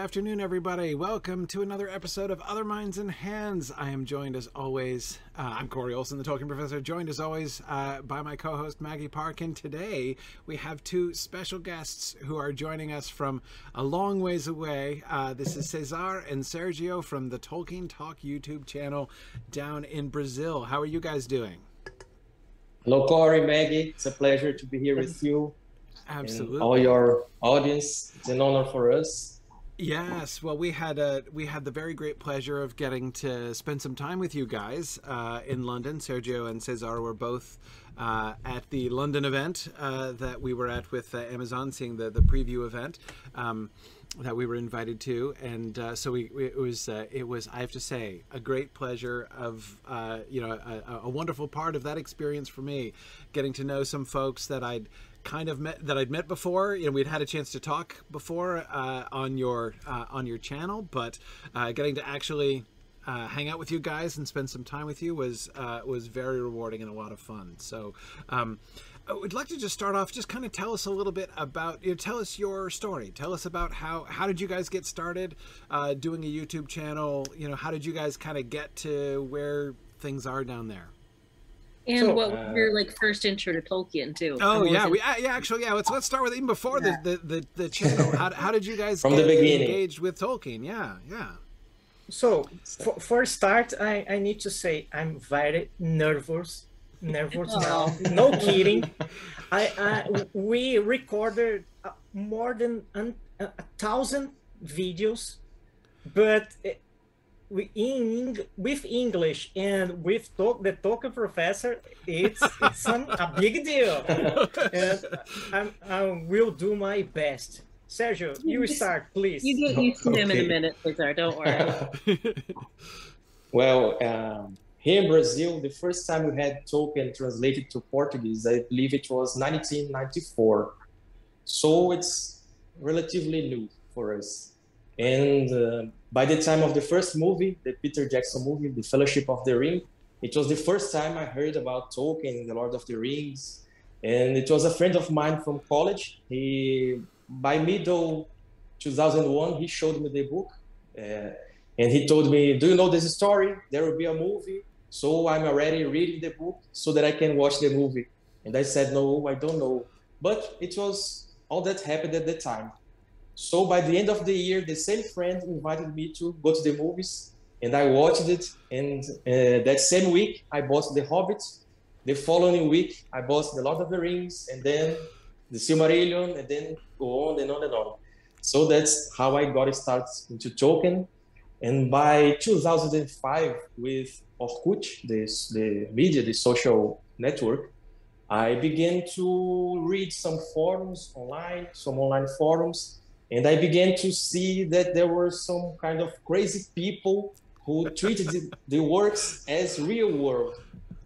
afternoon, everybody. Welcome to another episode of Other Minds and Hands. I am joined as always. Uh, I'm Corey Olsen, the Tolkien Professor, joined as always uh, by my co host Maggie Parkin. Today, we have two special guests who are joining us from a long ways away. Uh, this is Cesar and Sergio from the Tolkien Talk YouTube channel down in Brazil. How are you guys doing? Hello, Corey, Maggie. It's a pleasure to be here with you. Absolutely. all your audience. It's an honor for us. Yes, well, we had a we had the very great pleasure of getting to spend some time with you guys uh, in London. Sergio and Cesar were both uh, at the London event uh, that we were at with uh, Amazon, seeing the the preview event. Um, that we were invited to, and uh, so we, we, it was uh, it was I have to say a great pleasure of uh, you know a, a, wonderful part of that experience for me, getting to know some folks that I'd kind of met that I'd met before. You know, we'd had a chance to talk before uh, on your uh, on your channel, but uh, getting to actually uh, hang out with you guys and spend some time with you was uh, was very rewarding and a lot of fun. So. Um, I would like to just start off, just kind of tell us a little bit about, you know, tell us your story. Tell us about how, how did you guys get started uh, doing a YouTube channel? You know, how did you guys kind of get to where things are down there? And so, what was your like first intro to Tolkien too? Oh yeah, we uh, yeah actually yeah. Let's let's start with even before yeah. the, the, the the channel. How, how did you guys from the beginning engaged with Tolkien? Yeah, yeah. So for, for start, I I need to say I'm very nervous, nervous now. No kidding. I, I we recorded uh, more than an, a, a thousand videos, but. It, in with English and with talk, the Tolkien professor, it's it's some, a big deal. and I'm, I will do my best. Sergio, you start, please. You get used to him in a minute, Cesar. Don't worry. well, um, here in Brazil, the first time we had Tolkien translated to Portuguese, I believe it was 1994. So it's relatively new for us. And uh, by the time of the first movie, the Peter Jackson movie, The Fellowship of the Ring, it was the first time I heard about Tolkien, The Lord of the Rings. And it was a friend of mine from college. He, by middle 2001, he showed me the book. Uh, and he told me, Do you know this story? There will be a movie. So I'm already reading the book so that I can watch the movie. And I said, No, I don't know. But it was all that happened at the time. So by the end of the year, the same friend invited me to go to the movies, and I watched it. And uh, that same week, I bought The Hobbit. The following week, I bought The Lord of the Rings, and then The Silmarillion, and then go on and on and on. So that's how I got started into Tolkien. And by 2005, with Orkut, the, the media, the social network, I began to read some forums online, some online forums, and I began to see that there were some kind of crazy people who treated the, the works as real world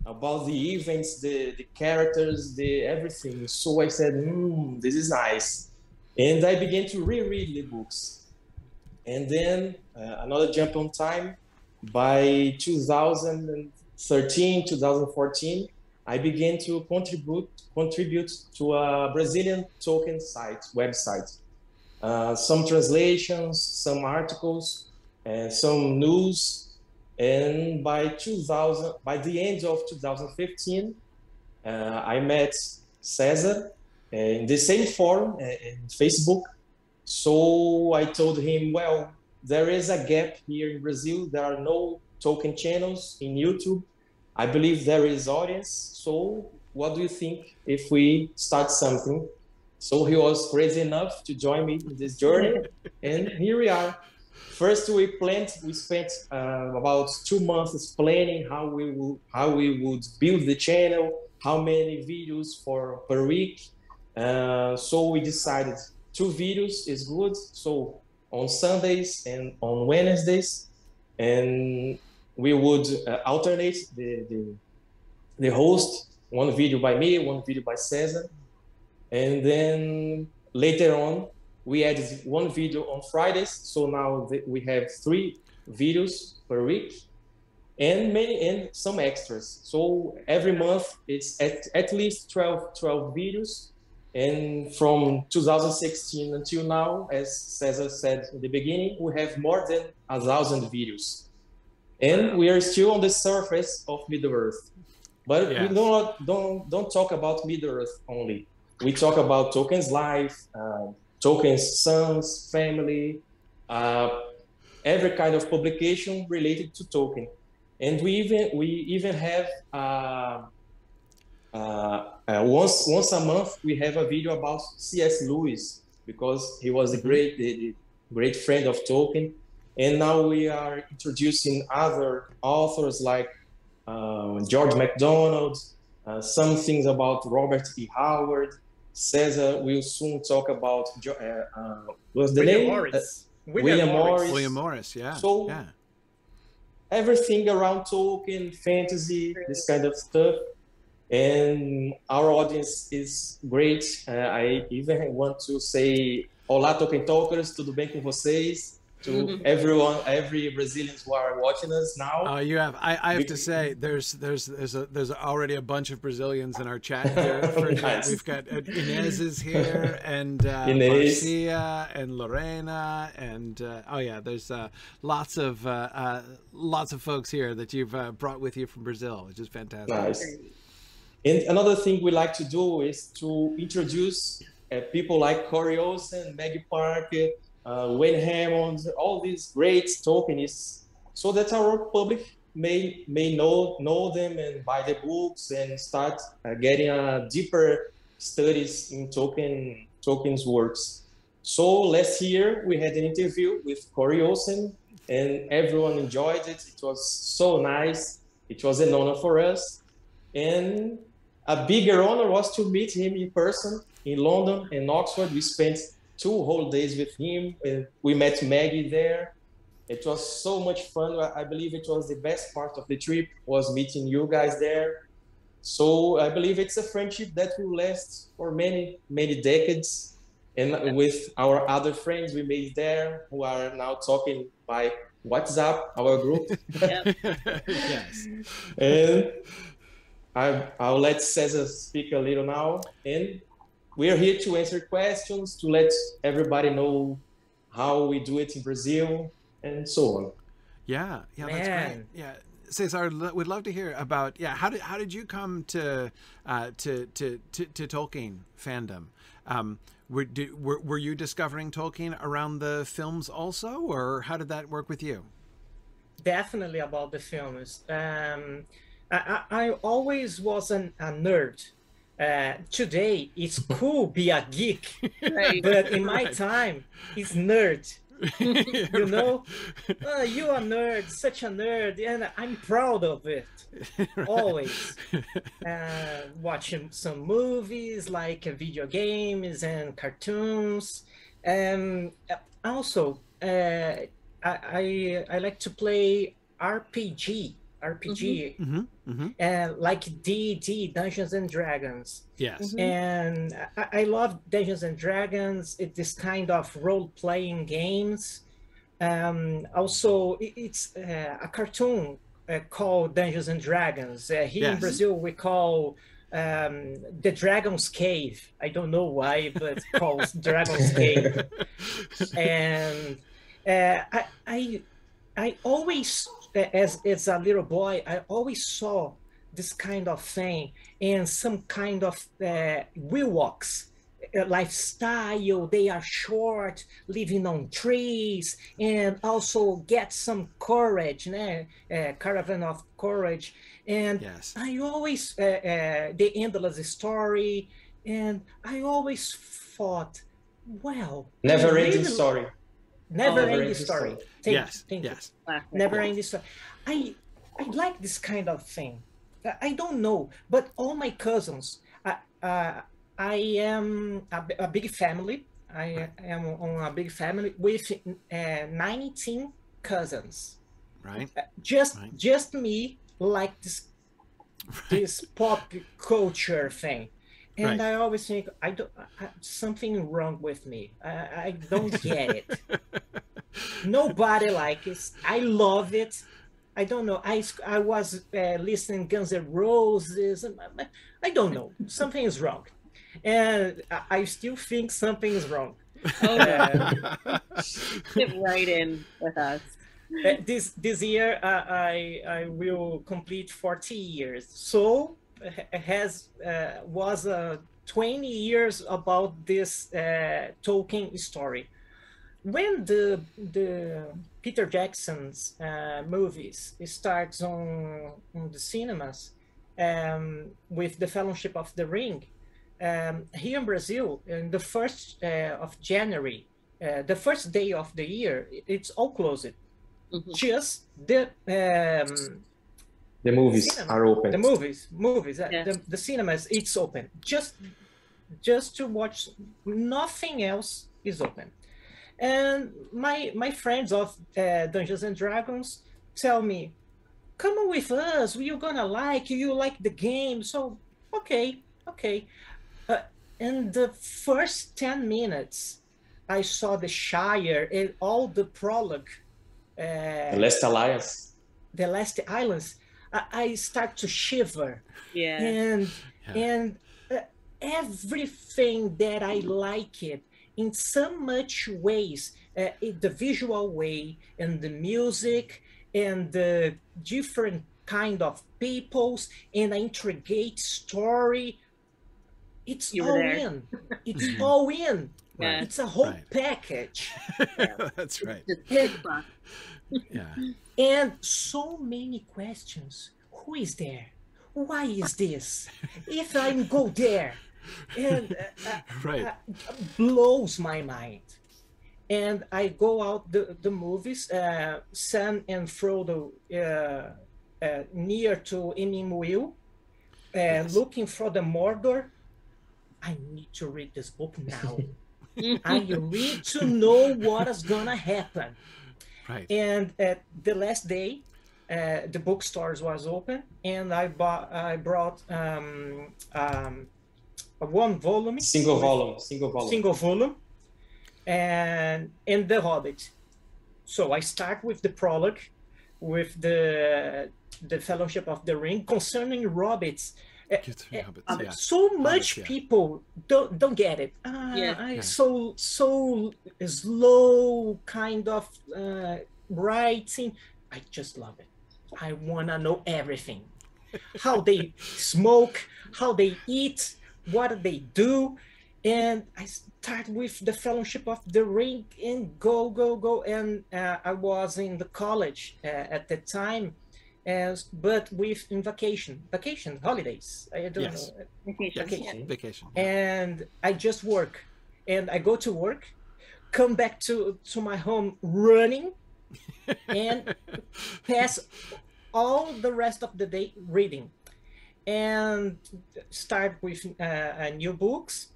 about the events, the, the characters, the everything. So I said, hmm, this is nice. And I began to reread the books. And then uh, another jump on time, by 2013, 2014, I began to contribute contribute to a Brazilian Tolkien site website uh, some translations, some articles, and some news. And by 2000, by the end of 2015, uh, I met Cesar in the same forum uh, in Facebook. So I told him, well, there is a gap here in Brazil. There are no Tolkien channels in YouTube. I believe there is audience. So what do you think if we start something so he was crazy enough to join me in this journey, and here we are. First, we planned. We spent uh, about two months planning how we would how we would build the channel, how many videos for per week. Uh, so we decided two videos is good. So on Sundays and on Wednesdays, and we would uh, alternate the, the the host. One video by me, one video by Cesar, and then later on, we added one video on Fridays. So now we have three videos per week and many and some extras. So every month it's at, at least 12, 12 videos. And from 2016 until now, as Cesar said in the beginning, we have more than a thousand videos. And we are still on the surface of Middle Earth. But yes. we don't, don't, don't talk about Middle Earth only. We talk about Tolkien's life, uh, Tolkien's sons, family, uh, every kind of publication related to Tolkien. And we even, we even have uh, uh, uh, once once a month we have a video about C.S. Lewis because he was a mm-hmm. great a great friend of Tolkien, and now we are introducing other authors like uh, George MacDonald, uh, some things about Robert E. Howard. Cesar will soon talk about uh, uh, what's the William name? Morris. William, William Morris. Morris. William Morris, yeah. So yeah. everything around Tolkien, fantasy, this kind of stuff and our audience is great. Uh, I even want to say Olá Tolkien Talkers, tudo bem com vocês? To everyone, every Brazilians who are watching us now. Oh, you have. I, I have we, to say, there's there's there's a, there's already a bunch of Brazilians in our chat here. Nice. We've got uh, Inez is here, and uh, Inez. Marcia, and Lorena, and uh, oh yeah, there's uh, lots of uh, uh, lots of folks here that you've brought with you from Brazil, which is fantastic. Nice. And another thing we like to do is to introduce uh, people like Corey Olsen, Maggie Parker, uh, Wayne Hammond, all these great Tolkienists, so that our public may may know know them and buy the books and start uh, getting a deeper studies in Tolkien Tolkien's works. So last year we had an interview with Corey Olsen, and everyone enjoyed it. It was so nice. It was an honor for us, and a bigger honor was to meet him in person in London and Oxford. We spent two whole days with him. Uh, we met Maggie there. It was so much fun. I believe it was the best part of the trip was meeting you guys there. So I believe it's a friendship that will last for many, many decades. And with our other friends we made there who are now talking by WhatsApp, our group. yes. And I, I'll let Cesar speak a little now. And we're here to answer questions, to let everybody know how we do it in Brazil, and so on. Yeah, yeah, Man. that's great. Yeah. Cesar, we'd love to hear about yeah. How did how did you come to uh, to, to, to to Tolkien fandom? Um, were, did, were were you discovering Tolkien around the films also, or how did that work with you? Definitely about the films. Um, I, I always was an, a nerd. Uh, today it's cool be a geek, right. but in my right. time it's nerd. you know, uh, you are nerd, such a nerd, and I'm proud of it. Always uh, watching some movies like video games and cartoons, and also uh, I, I I like to play RPG RPG, mm-hmm. Mm-hmm. mm-hmm. and like D&D, Dungeons and Dragons. Yes, mm-hmm. and I, I, love Dungeons and Dragons. It, this kind of role-playing games. Um, also, it, it's uh, a cartoon uh, called Dungeons and Dragons. Uh, here yes. in Brazil, we call um, the Dragon's Cave. I don't know why, but it's called Dragon's Cave. And uh, I, I, I always as as a little boy, I always saw this kind of thing and some kind of uh, walks uh, lifestyle. They are short, living on trees, and also get some courage, né? Uh, caravan of courage. And yes. I always uh, uh, the endless story, and I always thought, well, never ending story never oh, ending story. story. Thank, yes, thank yes. You. Never ending story. I I like this kind of thing. I don't know, but all my cousins, I, uh, I am a, a, big family. I am on a big family with uh, 19 cousins. Right. Uh, just right. just me like this this pop culture thing and right. I always think I don't I, something wrong with me. I, I don't get it. Nobody likes it. I love it. I don't know. I I was uh, listening Guns N' Roses. I don't know. Something is wrong. and I still think something is wrong. Oh, yeah. Get right in with us. Uh, this this year uh, I I will complete 40 years. So has uh, was uh, 20 years about this uh, Tolkien story. When the the Peter Jackson's uh, movies starts on, on the cinemas um, with the Fellowship of the Ring, um, here in Brazil, in the first uh, of January, uh, the first day of the year, it's all closed. Mm-hmm. Just the um, the movies cinema, are open. The movies, movies, yeah. the, the cinemas, it's open. Just just to watch. Nothing else is open. And my my friends of uh, Dungeons and Dragons tell me, "Come with us. You're gonna like. You like the game. So okay, okay." Uh, in the first 10 minutes, I saw the Shire and all the prologue. Uh, the Last Alliance. The Last Islands. I, I start to shiver. Yeah. And, yeah. and uh, everything that I like it in so much ways, uh, the visual way and the music and the different kind of peoples and an intricate story it's all there. in. It's all in. Yeah. It's a whole right. package. That's right. The big box. yeah. And so many questions. Who is there? Why is this? if I go there, and uh, uh right, uh, blows my mind. And I go out the the movies. Uh, Sam and Frodo uh, uh, near to Emyn Muil, and yes. looking for the Mordor I need to read this book now. I need to know what is gonna happen. Right. And at the last day, uh, the bookstores was open, and I bought I brought um, um, one volume, single volume, single volume, single volume, and in the Hobbit. So I start with the prologue, with the the Fellowship of the Ring concerning Hobbits habits, yeah. so much yeah. people don't don't get it. Uh, yeah. I, So so slow kind of uh, writing. I just love it. I wanna know everything. How they smoke, how they eat, what they do, and I start with the Fellowship of the Ring and go go go. And uh, I was in the college uh, at the time as but with in vacation vacation holidays. I don't yes. know. Vacation vacation. vacation and i just work. And i go to work come back to to my home running and pass all the rest of the day reading. And start with uh, new books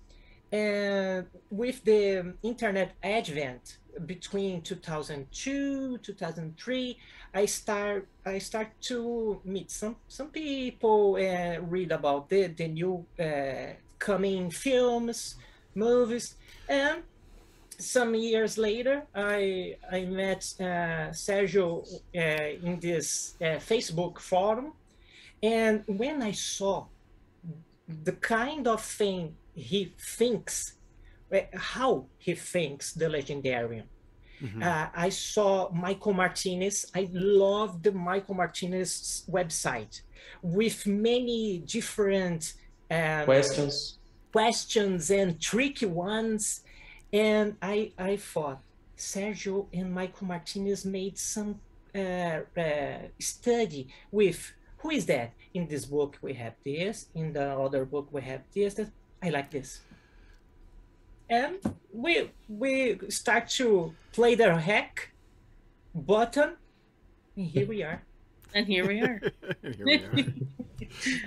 and with the internet advent between 2002 2003 I start I start to meet some some people and read about the the new uh, coming films, movies, and some years later I I met uh, Sergio uh, in this uh, Facebook forum, and when I saw the kind of thing he thinks, uh, how he thinks the legendarium Mm-hmm. Uh, I saw Michael Martinez. I love the Michael Martinez website with many different um, questions, questions and tricky ones. And I, I thought Sergio and Michael Martinez made some uh, uh, study with who is that? In this book we have this. In the other book we have this. I like this and we we start to play the hack button. And here we are. And here we are. Here we are.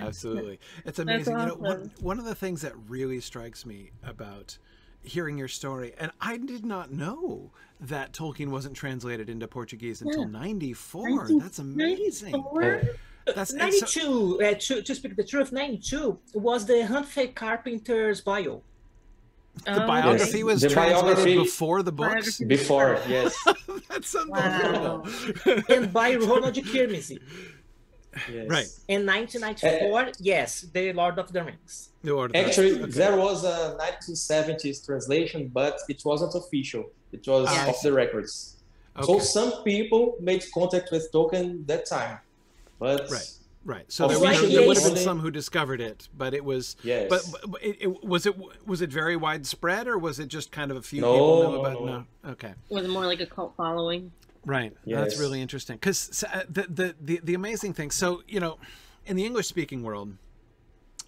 Absolutely. It's amazing. Awesome. you know one, one of the things that really strikes me about hearing your story and i did not know that tolkien wasn't translated into portuguese until yeah. 94 that's amazing. 94? That's 92 so, uh, to, to speak the truth 92 was the humphrey carpenter's bio the oh, biography yes. was the translated biography before the books. Before, yes. That's unbelievable. Wow. and by Ronald Kyrmse. Yes. Right. In 1994, uh, yes, The Lord of the Rings. The Lord Actually, okay. there was a 1970s translation, but it wasn't official. It was yes. off the records. Okay. So some people made contact with Tolkien that time, but right. Right. So there, was, there would have been some who discovered it, but it was. Yes. But, but it, it, was it was it very widespread, or was it just kind of a few no, people knew about? No. no. Okay. Was it more like a cult following? Right. Yes. That's really interesting because uh, the, the the the amazing thing. So you know, in the English speaking world,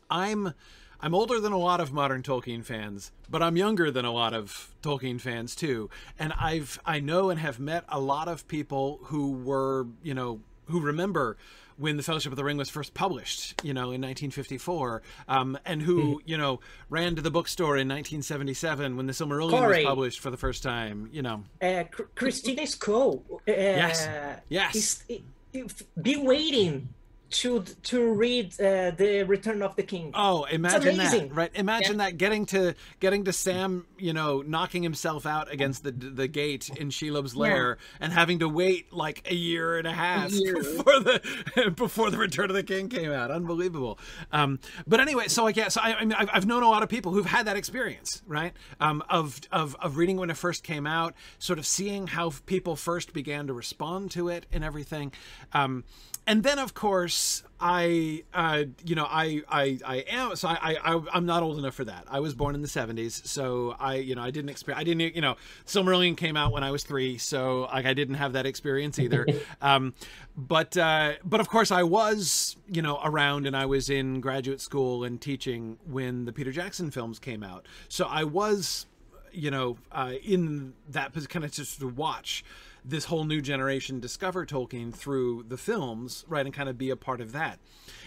I'm I'm older than a lot of modern Tolkien fans, but I'm younger than a lot of Tolkien fans too. And I've I know and have met a lot of people who were you know who remember when the Fellowship of the Ring was first published, you know, in 1954, um, and who, hmm. you know, ran to the bookstore in 1977 when the Silmarillion Corey. was published for the first time, you know. Uh, Christina Scull. Uh, yes. Yes. Is, be waiting to to read uh, the Return of the King. Oh, imagine that! Right? Imagine yeah. that getting to getting to Sam, you know, knocking himself out against the the gate in Shelob's lair, yeah. and having to wait like a year and a half a before the before the Return of the King came out. Unbelievable. Um, but anyway, so I guess I, I mean I've, I've, known a lot of people who've had that experience, right? Um, of of of reading when it first came out, sort of seeing how people first began to respond to it and everything. Um, and then of course I, uh, you know, I, I, I am. So I, I, I'm not old enough for that. I was born in the '70s, so I, you know, I didn't experience. I didn't, you know, Silmarillion came out when I was three, so like I didn't have that experience either. um, but, uh, but of course, I was, you know, around, and I was in graduate school and teaching when the Peter Jackson films came out. So I was, you know, uh, in that kind of just to watch this whole new generation discover Tolkien through the films, right, and kind of be a part of that.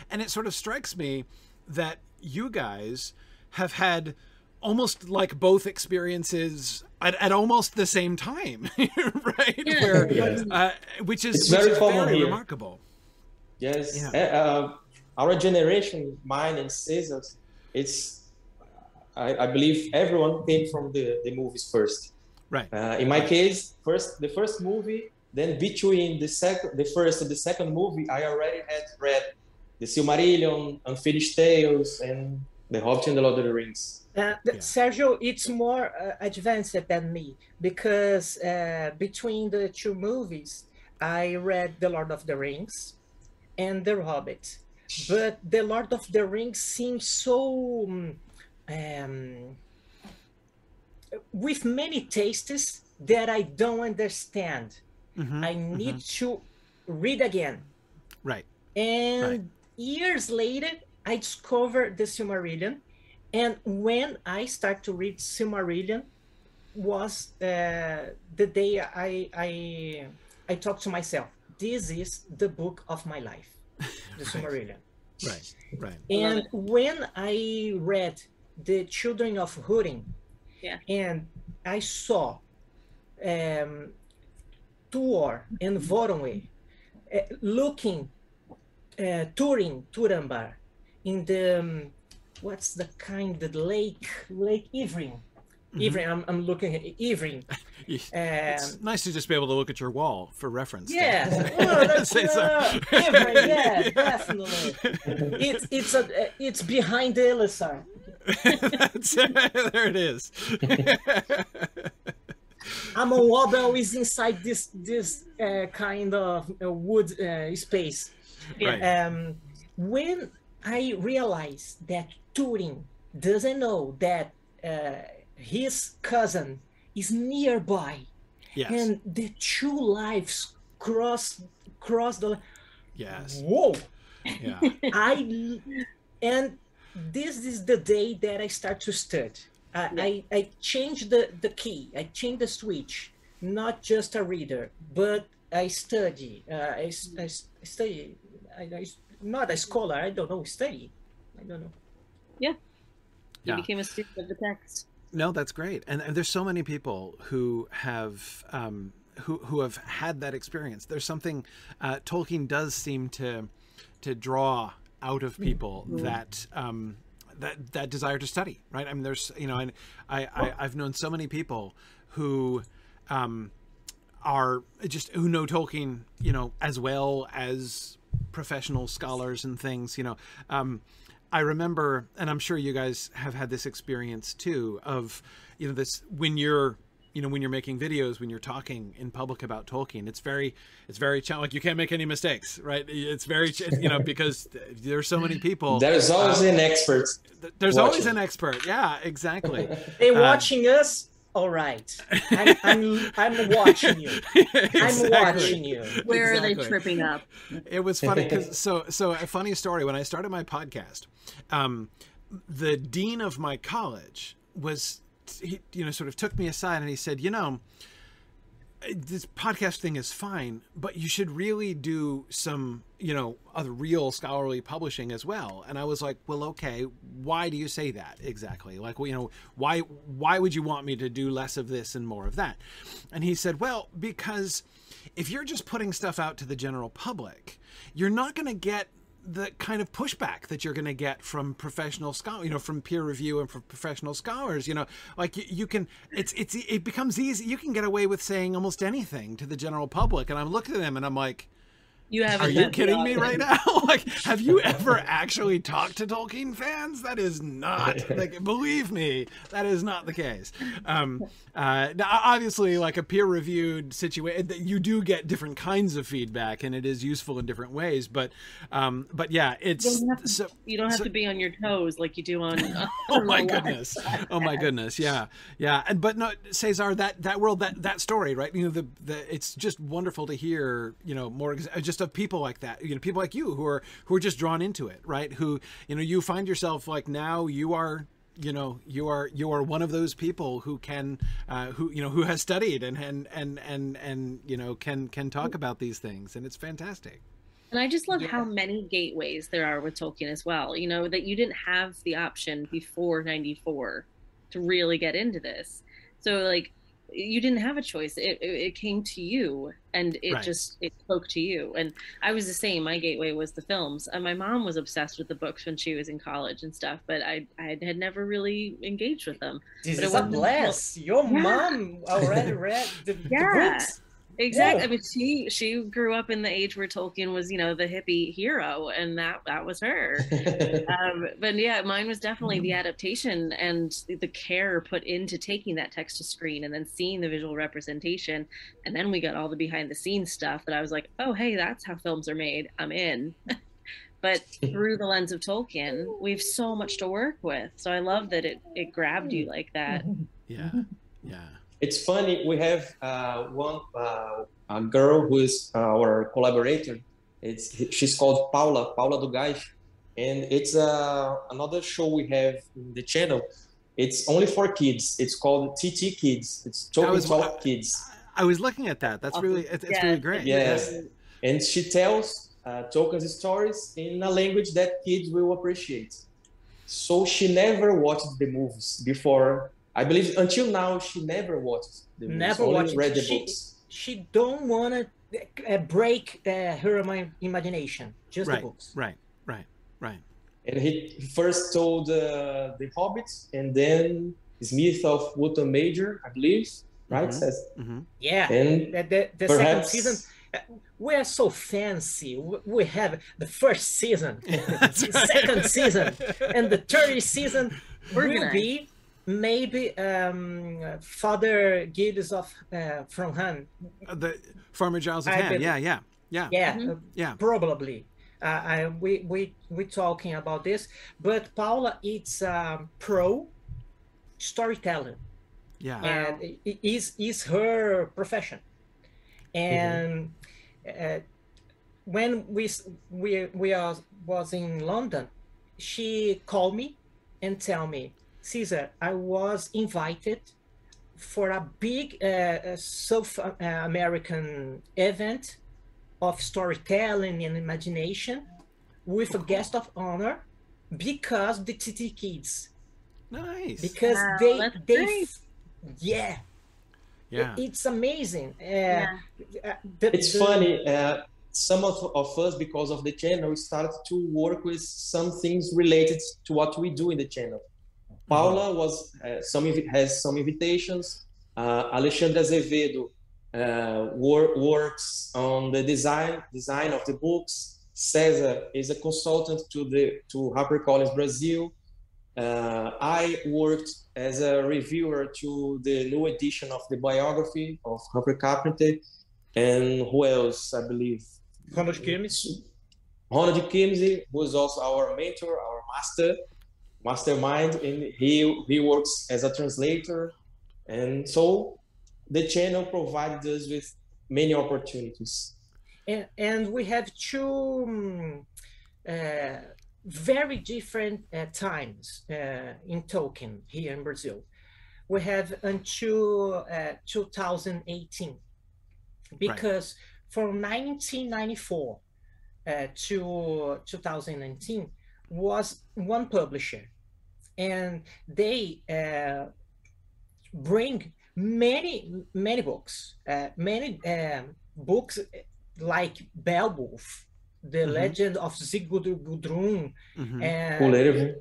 And it sort of strikes me that you guys have had almost like both experiences at, at almost the same time, right? Yeah. Where, yes. uh, which is, it's very, very remarkable. Yes, yeah. Uh, uh, our generation, mine and Cesar's, it's I, I, believe everyone came from the, the movies first. Right. Uh, in my case, first the first movie, then between the second, the first and the second movie, I already had read the Silmarillion, Unfinished Tales, and The Hobbit and the Lord of the Rings. Uh, yeah. Sergio, it's more uh, advanced than me because uh, between the two movies, I read The Lord of the Rings and The Hobbit. But The Lord of the Rings seems so um, with many tastes that I don't understand. Mm-hmm, I need mm-hmm. to read again. Right. And right. years later, I discovered the Silmarillion. And when I start to read Silmarillion, was uh, the day I I I talked to myself. This is the book of my life, the right. Silmarillion. Right, right. And when I read the Children of Húrin, yeah. And I saw um, Tuor and Voronwë uh, looking, uh, Túrin Turambar in the, um, what's the kind, the lake, Lake Ivrin. Mm-hmm. I'm, I'm looking at Ivrin. it's um, nice to just be able to look at your wall for reference. Yeah, oh, that's, uh, Ivrin, yeah, definitely. It's it's a it's behind the Elessar. there it is. Amon is inside this this uh, kind of uh, wood uh, space. Right. Um, when I realized that Túrin doesn't know that uh, his cousin is nearby, yes. and the two lives cross cross the. Yes. Whoa. Yeah. I and this is the day that I start to study. I, yeah. I, I change the, the key, I change the switch, not just a reader, but I study. Uh, I, I, study. I, I, not a scholar, I don't know, study. I don't know. Yeah. You yeah. became a student of the text. No, that's great. And, and there's so many people who have. Um, who, who have had that experience. There's something uh, Tolkien does seem to to draw out of people mm-hmm. that um, that that desire to study, right? I mean, there's you know, and I, I I've known so many people who um, are just who know Tolkien, you know, as well as professional scholars and things. You know, um, I remember, and I'm sure you guys have had this experience too, of you know this when you're you know when you're making videos when you're talking in public about tolkien it's very it's very challenging like you can't make any mistakes right? It's very you know because there's so many people there's always uh, an expert there's watching. always an expert. Yeah exactly. They uh, watching us? All right. I'm, I'm, I'm watching you. Exactly. i'm watching you. Where exactly. are they tripping up? It was funny because so so a funny story. When i started my podcast um, the dean of my college was he you know sort of took me aside and he said you know this podcast thing is fine, but you should really do some, you know, other real scholarly publishing as well. And I was like, well, okay, why do you say that exactly? Like, well, you know, why why would you want me to do less of this and more of that? And he said, well, because if you're just putting stuff out to the general public, you're not going to get the kind of pushback that you're going to get from professional scholars, you know, from peer review and from professional scholars, you know, like you, you, can, it's, it's, it becomes easy. You can get away with saying almost anything to the general public. And I'm looking at them and I'm like, you have Are you kidding me right now? like, have you ever actually talked to Tolkien fans? That is not like, believe me, that is not the case. Um, uh, now, obviously, like a peer-reviewed situation, you do get different kinds of feedback, and it is useful in different ways. But, um, but yeah, it's you don't have to, so, you don't have so, to be on your toes like you do on. oh my goodness! Oh my goodness! Yeah, yeah. And but no, Cesar, that that world, that that story, right? You know, the the it's just wonderful to hear. You know, more just just of people like that you know people like you who are who are just drawn into it right who you know you find yourself like now you are you know you are you are one of those people who can uh, who you know who has studied and and and and and you know can can talk about these things and it's fantastic and I just love yeah. how many gateways there are with Tolkien as well. You know, that you didn't have the option before 94 to really get into this. So, like, you didn't have a choice it, it, it came to you and it right. just it spoke to you and i was the same my gateway was the films and my mom was obsessed with the books when she was in college and stuff but i i had never really engaged with them this is a bless your yeah. mom already read the, yeah. the books Exactly. Yeah. I mean, she she grew up in the age where Tolkien was, you know, the hippie hero, and that that was her. um, but yeah, mine was definitely the mm-hmm. adaptation and the care put into taking that text to screen and then seeing the visual representation, and then we got all the behind the scenes stuff that I was like, oh hey, that's how films are made. I'm in. but through the lens of Tolkien, we have so much to work with. So I love that it it grabbed you like that. Yeah, yeah it's funny we have uh, one uh, a girl who is our collaborator. It's she's called paula paula dugais and it's uh, another show we have in the channel. It's only for kids. It's called tt kids. It's Tolkien Talk kids. I was looking at that. That's really it's, it's really great. Yes yeah. and she tells uh, Tolkien's stories in a language that kids will appreciate. So she never watched the movies before I believe until now she never watched the movies, never watched read the she, books. She don't want to uh, break uh, her imagination, just right, the books. Right, right, right. And he first told uh, the Hobbits, and then Smith of Wootton Major, I believe, right? Mm-hmm. Says, mm-hmm. yeah. And the, the, the perhaps... second season uh, we are so fancy. We have the first season, the second season, and the third season will be maybe um, Father Giles of uh, from Ham. Uh, the Farmer Giles of Ham. Yeah, yeah, yeah. Yeah, mm-hmm. uh, yeah. Probably. Uh, I, we we we talking about this, but Paula, it's um, pro storytelling. Yeah, and it is is her profession, and mm-hmm. uh, when we we we are, was in London, she called me and tell me Cesar, I was invited for a big uh, South uh, American event of storytelling and imagination with a guest of honor because the TT Kids. Nice. Because wow, they they nice. yeah. Yeah. It, it's amazing. Uh, yeah. Uh, the, it's the, funny. Uh, some of, of us, because of the channel, started to work with some things related to what we do in the channel. Paula was uh, some has some invitations. Uh, Alexandre Azevedo uh, wor- works on the design design of the books. Cesar is a consultant to the to HarperCollins Brazil. Uh, I worked as a reviewer to the new edition of the biography of Humphrey Carpenter, and who else? I believe Ronald Kyrmse. Ronald Kyrmse, who is also our mentor, our master, mastermind, and he he works as a translator, and so the channel provided us with many opportunities. And, and we have two um, uh, very different uh, times uh, in Tolkien here in Brazil. We have until uh, 2018, because right. from 1994 uh, to 2019 was one publisher, and they uh, bring many many books, many um, books like Beowulf, the mm-hmm. legend of Sigurd Gudrun, mm-hmm. and Kullervo.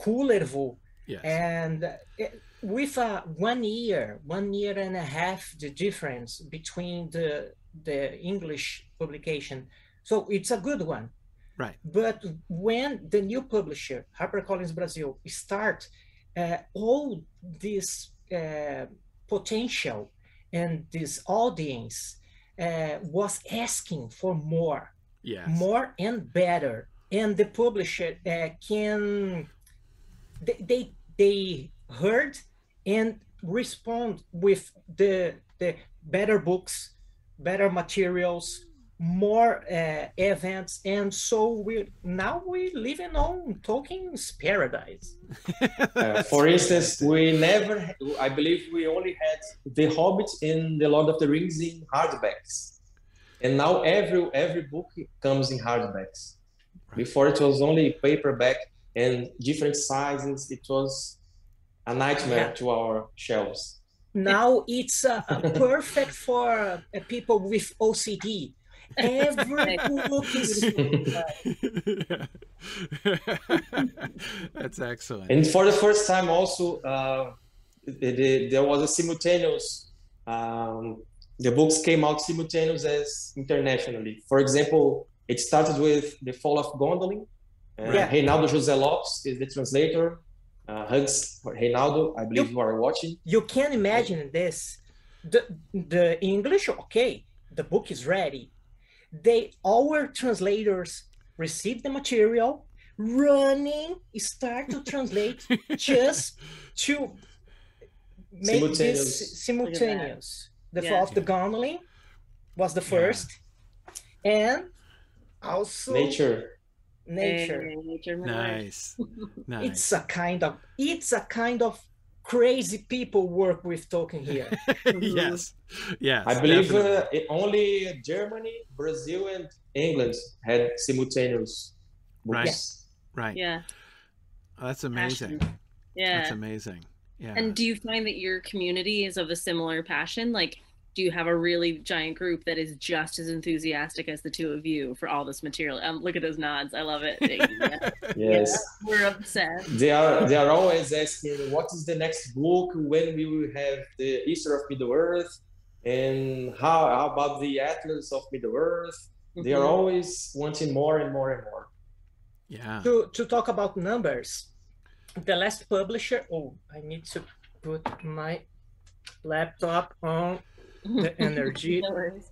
Kullervo. Yes. And it, with a one year, one year and a half, the difference between the the English publication, so it's a good one. Right. But when the new publisher, HarperCollins Brazil, start uh, all this uh, potential and this audience uh, was asking for more, yes. more and better, and the publisher uh, can they, they they heard and respond with the the better books, better materials, more uh, events and so we now we live in on Tolkien's paradise. Uh, for instance we never i believe we only had the hobbit and the lord of the rings in hardbacks. And now every every book comes in hardbacks. Before it was only paperback and different sizes. It was a nightmare yeah. to our shelves. Now it's uh, perfect for uh, people with ocd Every book is That's excellent. And for the first time, also, uh, the, the, there was a simultaneous. Um, the books came out simultaneous as internationally. For example, it started with the Fall of Gondolin. Uh, yeah. Reinaldo José Lopes is the translator. Uh, Hans Reinaldo, I believe you, you are watching. You can imagine this. The, the English, okay, the book is ready they our translators receive the material running start to translate just to make simultaneous. this simultaneous the yeah. of the gondolin was the first yeah. and also nature nature, nature nice. nice it's a kind of it's a kind of crazy people work with Tolkien here. yes, yes. I believe uh, only Germany, Brazil, and England had simultaneous books. Right. Right. Yeah. Oh, that's amazing. Passion. Yeah. That's amazing. Yeah. And do you find that your community is of a similar passion? Like, do you have a really giant group that is just as enthusiastic as the two of you for all this material? Um, look at those nods. I love it. Yeah. yes. Yeah, we're upset. They are they are always asking what is the next book, when we will have the history of Middle Earth, and how, how about the Atlas of Middle Earth? Mm-hmm. They are mm-hmm. always wanting more and more and more. Yeah. To to talk about numbers, the last publisher. Oh, I need to put my laptop on the energy. no worries.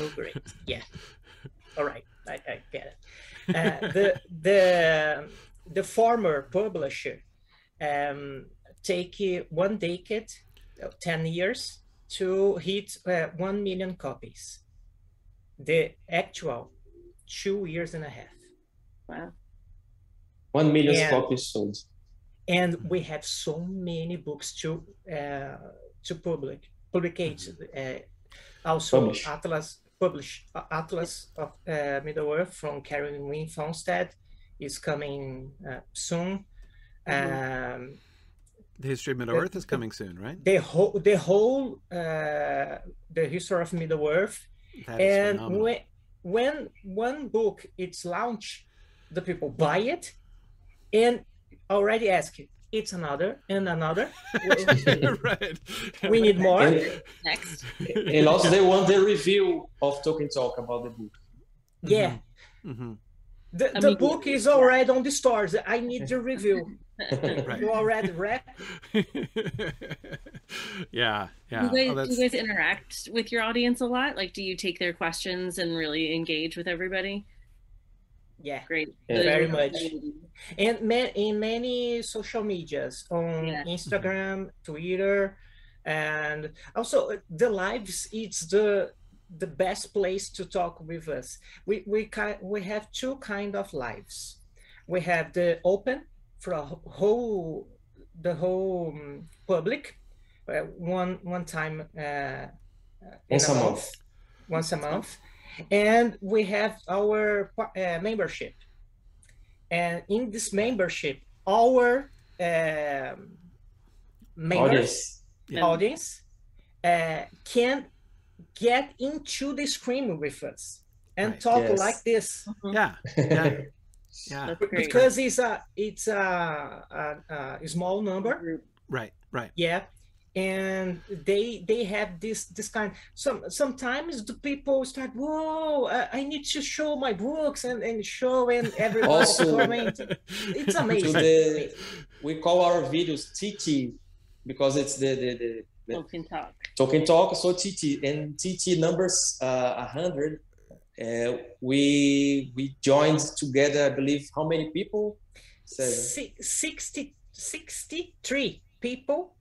Oh, great. Yeah. All right. I, I get it. Uh, the the the former publisher um, take one decade, uh, ten years to hit uh, one million copies. The actual two years and a half. Wow. One million and, copies sold. And we have so many books to uh, to public publicate uh, also publish. Atlas publish uh, Atlas of uh, Middle Earth from Karen Wynne Fonstad is coming uh, soon. Mm-hmm. Um, the history of Middle the, Earth is coming soon, right? The whole the whole uh, the history of Middle Earth, and when when one book it's launched, the people buy it, and already ask it it's another and another. right. We need more. Next. And also they want the review of Tolkien Talk about the book. Yeah. Mm-hmm. The, the book is already on the stores. I need the review. right. You already read? yeah, yeah. Do you, guys, oh, do you guys interact with your audience a lot? Like, do you take their questions and really engage with everybody? Yeah, great. Yeah, very much. And man, in many social medias on yeah. Instagram, Twitter, and also the lives. It's the the best place to talk with us. We we can we have two kind of lives. We have the open for a whole the whole um, public uh, one one time uh, uh once a, month. month. once a month and we have our uh, membership. And in this membership our um, members audience, audience uh, can get into the screen with us and right. talk yes. like this. Yeah, yeah. yeah. Because it's a it's a, a, a small number. Right. Right. Yeah and they they have this this kind some sometimes the people start whoa i need to show my books and and show and everybody also comment. it's amazing. the, we call our videos tt because it's the the, the, the talking talk. Talking talk so tt and tt numbers uh 100 uh, we we joined together i believe how many people? Seven. 60 63 people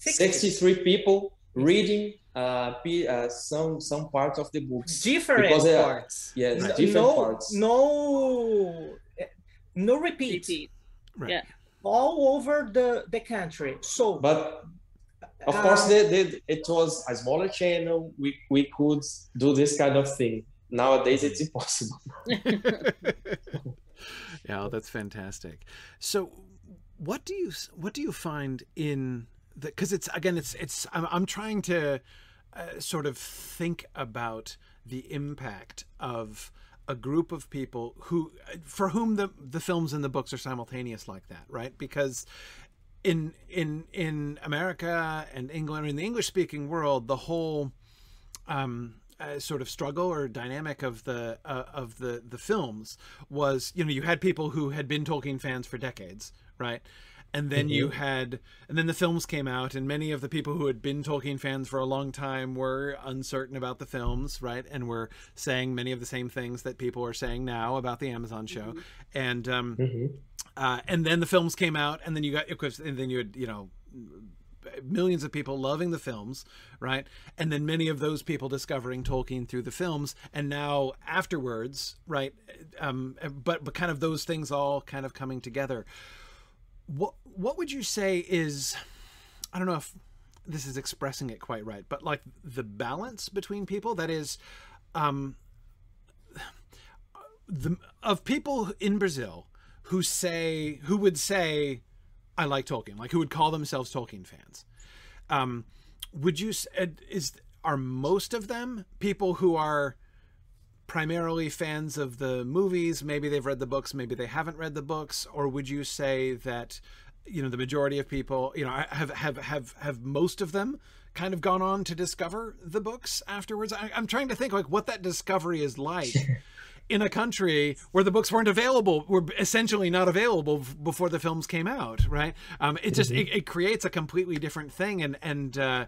63 people reading uh, uh, some some part of the books. Different because, uh, parts. Yes, right. different no, parts. No, no repeat. repeat. Right. Yeah. All over the the country. So, but of uh, course, they, they, it was a smaller channel. We we could do this kind of thing. Nowadays, it's impossible. yeah, that's fantastic. So, what do you what do you find in because it's again it's it's I'm, I'm trying to uh, sort of think about the impact of a group of people who for whom the the films and the books are simultaneous like that right? Because in in in America and England or in the English speaking world the whole um, uh, sort of struggle or dynamic of the uh, of the the films was you know you had people who had been Tolkien fans for decades right and then mm-hmm. you had and then the films came out and many of the people who had been tolkien fans for a long time were uncertain about the films right and were saying many of the same things that people are saying now about the amazon show mm-hmm. and um mm-hmm. uh, and then the films came out and then you got and then you had you know millions of people loving the films, right? And then many of those people discovering Tolkien through the films, and now afterwards, right? Um, but but kind of those things all kind of coming together what what would you say is I don't know if this is expressing it quite right, but like the balance between people that is um the of people in Brazil who say who would say I like Tolkien, like who would call themselves Tolkien fans. Um would you is are most of them people who are primarily fans of the movies. Maybe they've read the books maybe they haven't read the books. Or would you say that you know the majority of people you know have have have have most of them kind of gone on to discover the books afterwards? I, am trying to think like what that discovery is like in a country where the books weren't available were essentially not available before the films came out right? Um, it just mm-hmm. it, it, creates a completely different thing. And and uh,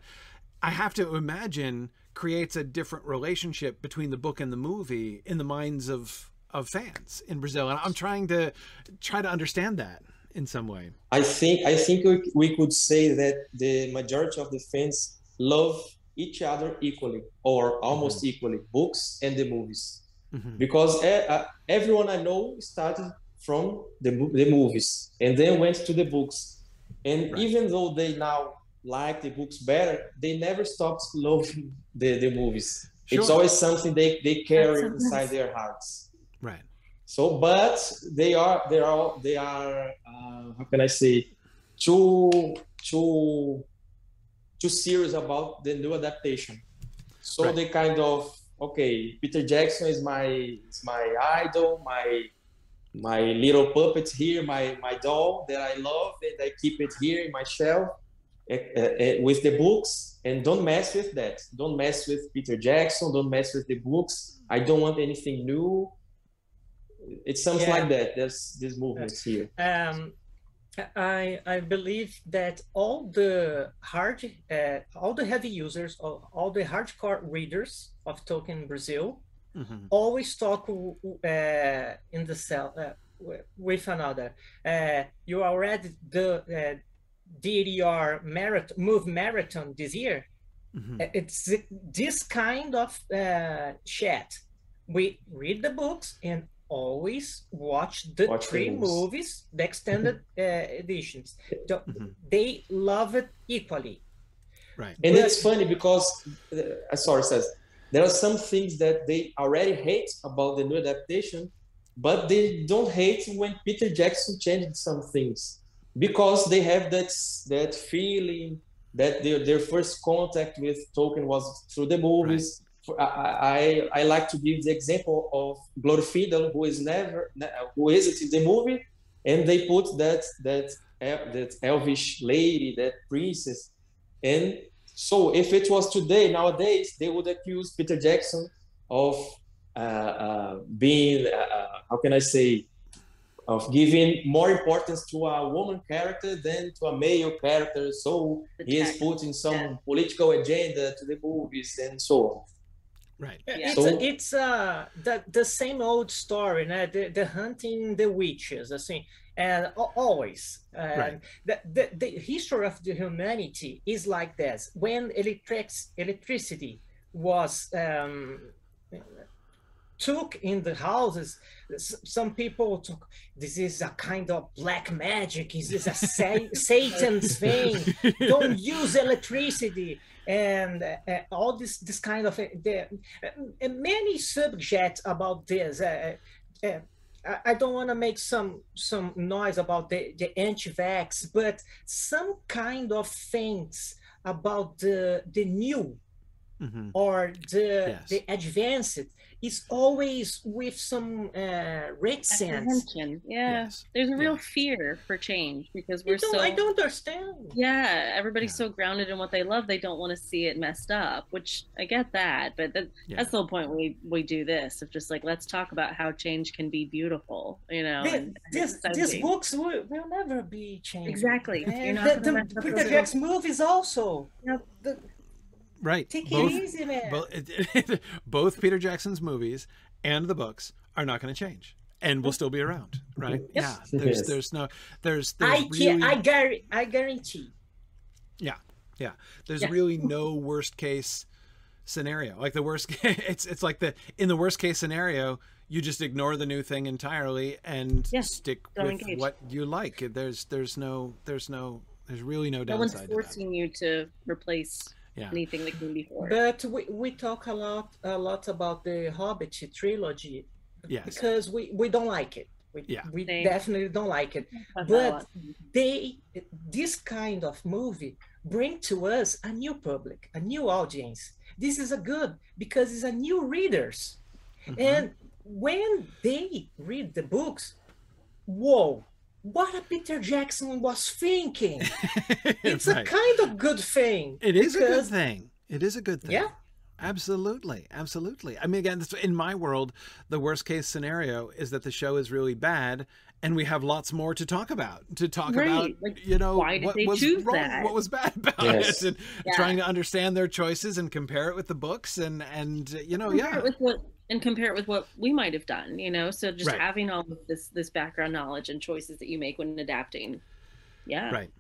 i have to imagine creates a different relationship between the book and the movie in the minds of of fans in Brazil. And I'm trying to try to understand that in some way. I think I think we could say that the majority of the fans love each other equally or almost mm-hmm. equally, books and the movies, mm-hmm. because uh, everyone I know started from the the movies and then went to the books, and right. even though they now like the books better, they never stopped loving the, the movies. Sure. It's always something they, they carry inside their hearts. Right. So, but they are they are they are uh, how can I say too too too serious about the new adaptation. So right. they kind of okay, Peter Jackson is my is my idol, my my little puppet here, my my doll that I love, and I keep it here in my shelf uh, uh, with the books and don't mess with that. Don't mess with Peter Jackson. Don't mess with the books. I don't want anything new. It's something yeah. like that. There's these movements here. Um, I I believe that all the hard, uh, all the heavy users, all, all the hardcore readers of Tolkien Brazil, mm-hmm. always talk uh, in the cell uh, with another. Uh, you already the uh, DDR marathon move marathon this year. Mm-hmm. Uh, it's this kind of uh, chat. We read the books and always watch the watch three movies. movies. the extended uh, editions. Mm-hmm. They love it equally. Right. And but, it's funny because, uh, sorry, says there are some things that they already hate about the new adaptation, but they don't hate when Peter Jackson changed some things because they have that that feeling that their, their first contact with Tolkien was through the movies. Right I, I, I like to give the example of Glorfindel, who is never who isn't in the movie, and they put that that that elvish lady, that princess, and so if it was today, nowadays, they would accuse Peter Jackson of uh, uh, being uh, uh how can I say of giving more importance to a woman character than to a male character. So he is putting some yeah. political agenda to the movies and so on. Right. Yeah. It's so, it's uh the the same old story, né? The, the hunting the witches, assim, and always. Um, right. the, the the history of the humanity is like this. When electric electricity was um, took in the houses, some people took this is a kind of black magic. Is this a sa- Satan's thing? Don't use electricity and uh, uh, all this this kind of uh, the, uh, many subjects about this. Uh, uh, I don't want to make some some noise about the, the anti-vax, but some kind of things about the the new mm-hmm. or the yes. the advanced is always with some uh, reticence. Yeah, yes. there's a real yeah. fear for change because we're so. I don't understand. Yeah, everybody's yeah. so grounded in what they love, they don't want to see it messed up. Which I get that, but that, yeah. that's the whole point. We we do this of just like let's talk about how change can be beautiful. You know, the, and, this these books will, will never be changed. Exactly. the, the Peter Jackson movies also. Yep. The, Right. Take both, it easy, man. Both, both Peter Jackson's movies and the books are not going to change and will still be around, right? Yeah. There's yes. there's no there's there's I really, I guarantee I guarantee. Yeah. Yeah. There's yeah. really no worst case scenario. Like the worst it's it's like the in the worst case scenario, you just ignore the new thing entirely and yeah. stick Don't with engage. what you like. There's there's no there's no there's really no downside. No one's forcing you to replace yeah. anything that came before. But we, we talk a lot a lot about the Hobbit trilogy yes. because we, we don't like it. We, yeah. we definitely don't like it. But they this kind of movie bring to us a new public, a new audience. This is a good because it's a new readers. Mm-hmm. And when they read the books, whoa, what a Peter Jackson was thinking. it's right. a kind of good thing. It is because... a good thing. It is a good thing. Yeah. Absolutely. Absolutely. I mean, again, in my world, the worst case scenario is that the show is really bad and we have lots more to talk about. To talk right. about, like, you know, what was wrong, that? what was bad about yes. it, and yeah. trying to understand their choices and compare it with the books, and and you know, compare yeah, with what and compare it with what we might have done you know so just right. having all of this this background knowledge and choices that you make when adapting yeah right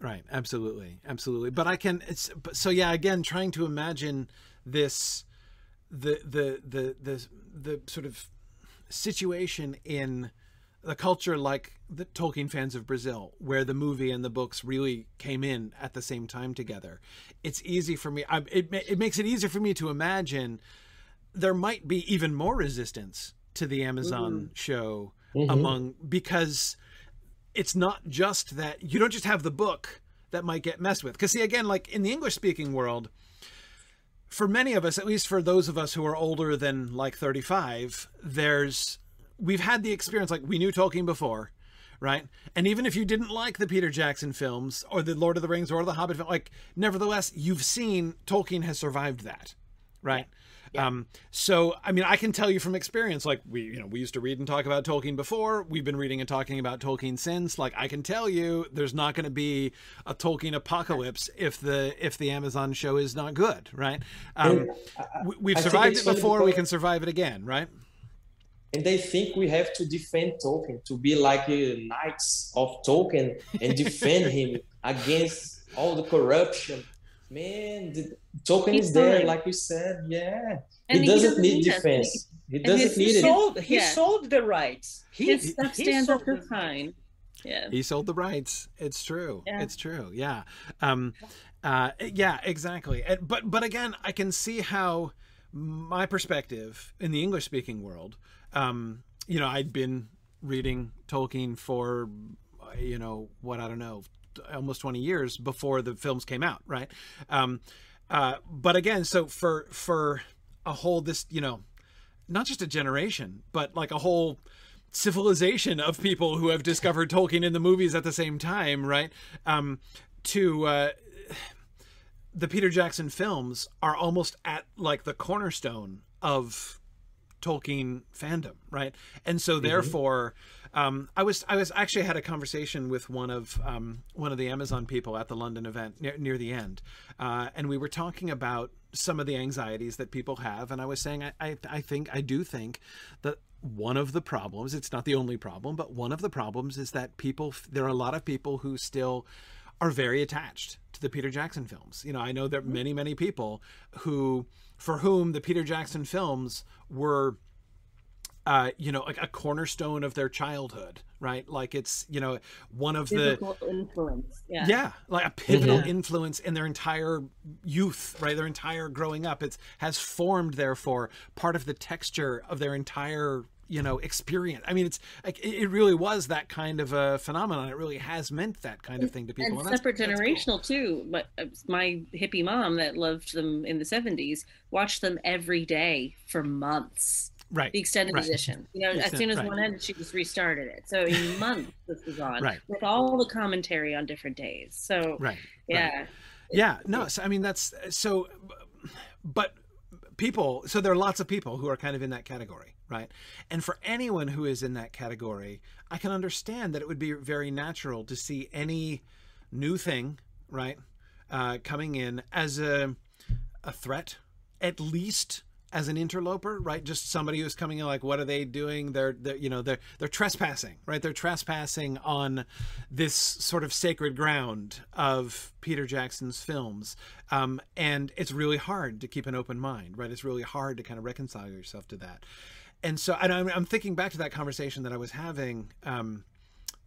right absolutely absolutely but i can it's so yeah again trying to imagine this the the the the the sort of situation in the culture like the Tolkien fans of Brazil, where the movie and the books really came in at the same time together. It's easy for me. I, it it makes it easier for me to imagine there might be even more resistance to the Amazon mm-hmm. show mm-hmm. among because it's not just that you don't just have the book that might get messed with. Because see, again, like in the English speaking world, for many of us, at least for those of us who are older than like 35, there's we've had the experience like we knew Tolkien before, right? And even if you didn't like the Peter Jackson films or the Lord of the Rings or the Hobbit film, like nevertheless, you've seen Tolkien has survived that, right? Yeah. Um, so, I mean, I can tell you from experience, like we, you know, we used to read and talk about Tolkien before. We've been reading and talking about Tolkien since. Like, I can tell you, there's not going to be a Tolkien apocalypse if the if the Amazon show is not good, right? Um, we, have survived it before. We can survive it again, right? and they think we have to defend Tolkien to be like knights of Tolkien and defend him against all the corruption. Man, the, Tolkien He's is there, fine. like you said. Yeah, and he doesn't, doesn't need defense. He doesn't need sold, it. He yeah. sold the rights. He, His stuff stands up to fine. Yeah. He sold the rights. It's true. Yeah. It's true. Yeah. Um, uh, yeah, exactly. And, but but again, I can see how my perspective in the English speaking world um, you know, I'd been reading Tolkien for, you know, what I don't know, almost 20 years before the films came out, right? Um, uh, but again, so for for a whole this, you know, not just a generation, but like a whole civilization of people who have discovered Tolkien in the movies at the same time, right? Um, to uh, the Peter Jackson films are almost at like the cornerstone of Tolkien fandom, right? And so mm-hmm. Um, I was I was actually had a conversation with one of um, one of the Amazon people at the London event near, near the end, uh, and we were talking about some of the anxieties that people have, and I was saying I, I, I think I do think that one of the problems it's not the only problem but one of the problems is that people there are a lot of people who still are very attached to the Peter Jackson films. You know, I know there are mm-hmm. many, many people who for whom the Peter Jackson films were uh, you know, like a cornerstone of their childhood, right? Like it's, you know, one of pivotal the influence. Yeah. Yeah. Like a pivotal yeah. influence in their entire youth, right? Their entire growing up. It's has formed, therefore, part of the texture of their entire you know experience i mean it's like it really was that kind of a phenomenon it really has meant that kind of thing to people and, and separate generational cool. too but uh, my hippie mom that loved them in the 70s watched them every day for months right. the extended right. edition you know as soon as right. one ended she just restarted it. So in months this was on right. with all the commentary on different days. So right. yeah. Right. yeah. No so, i mean that's so but people so there are lots of people who are kind of in that category right? And for anyone who is in that category i can understand that it would be very natural to see any new thing right uh, coming in as a a threat at least as an interloper, right? Just somebody who's coming in like, what are they doing? They're, they're, you know, they're, they're trespassing, right? They're trespassing on this sort of sacred ground of Peter Jackson's films. Um, and it's really hard to keep an open mind, right? It's really hard to kind of reconcile yourself to that. And so, and I'm, I'm thinking back to that conversation that I was having, um,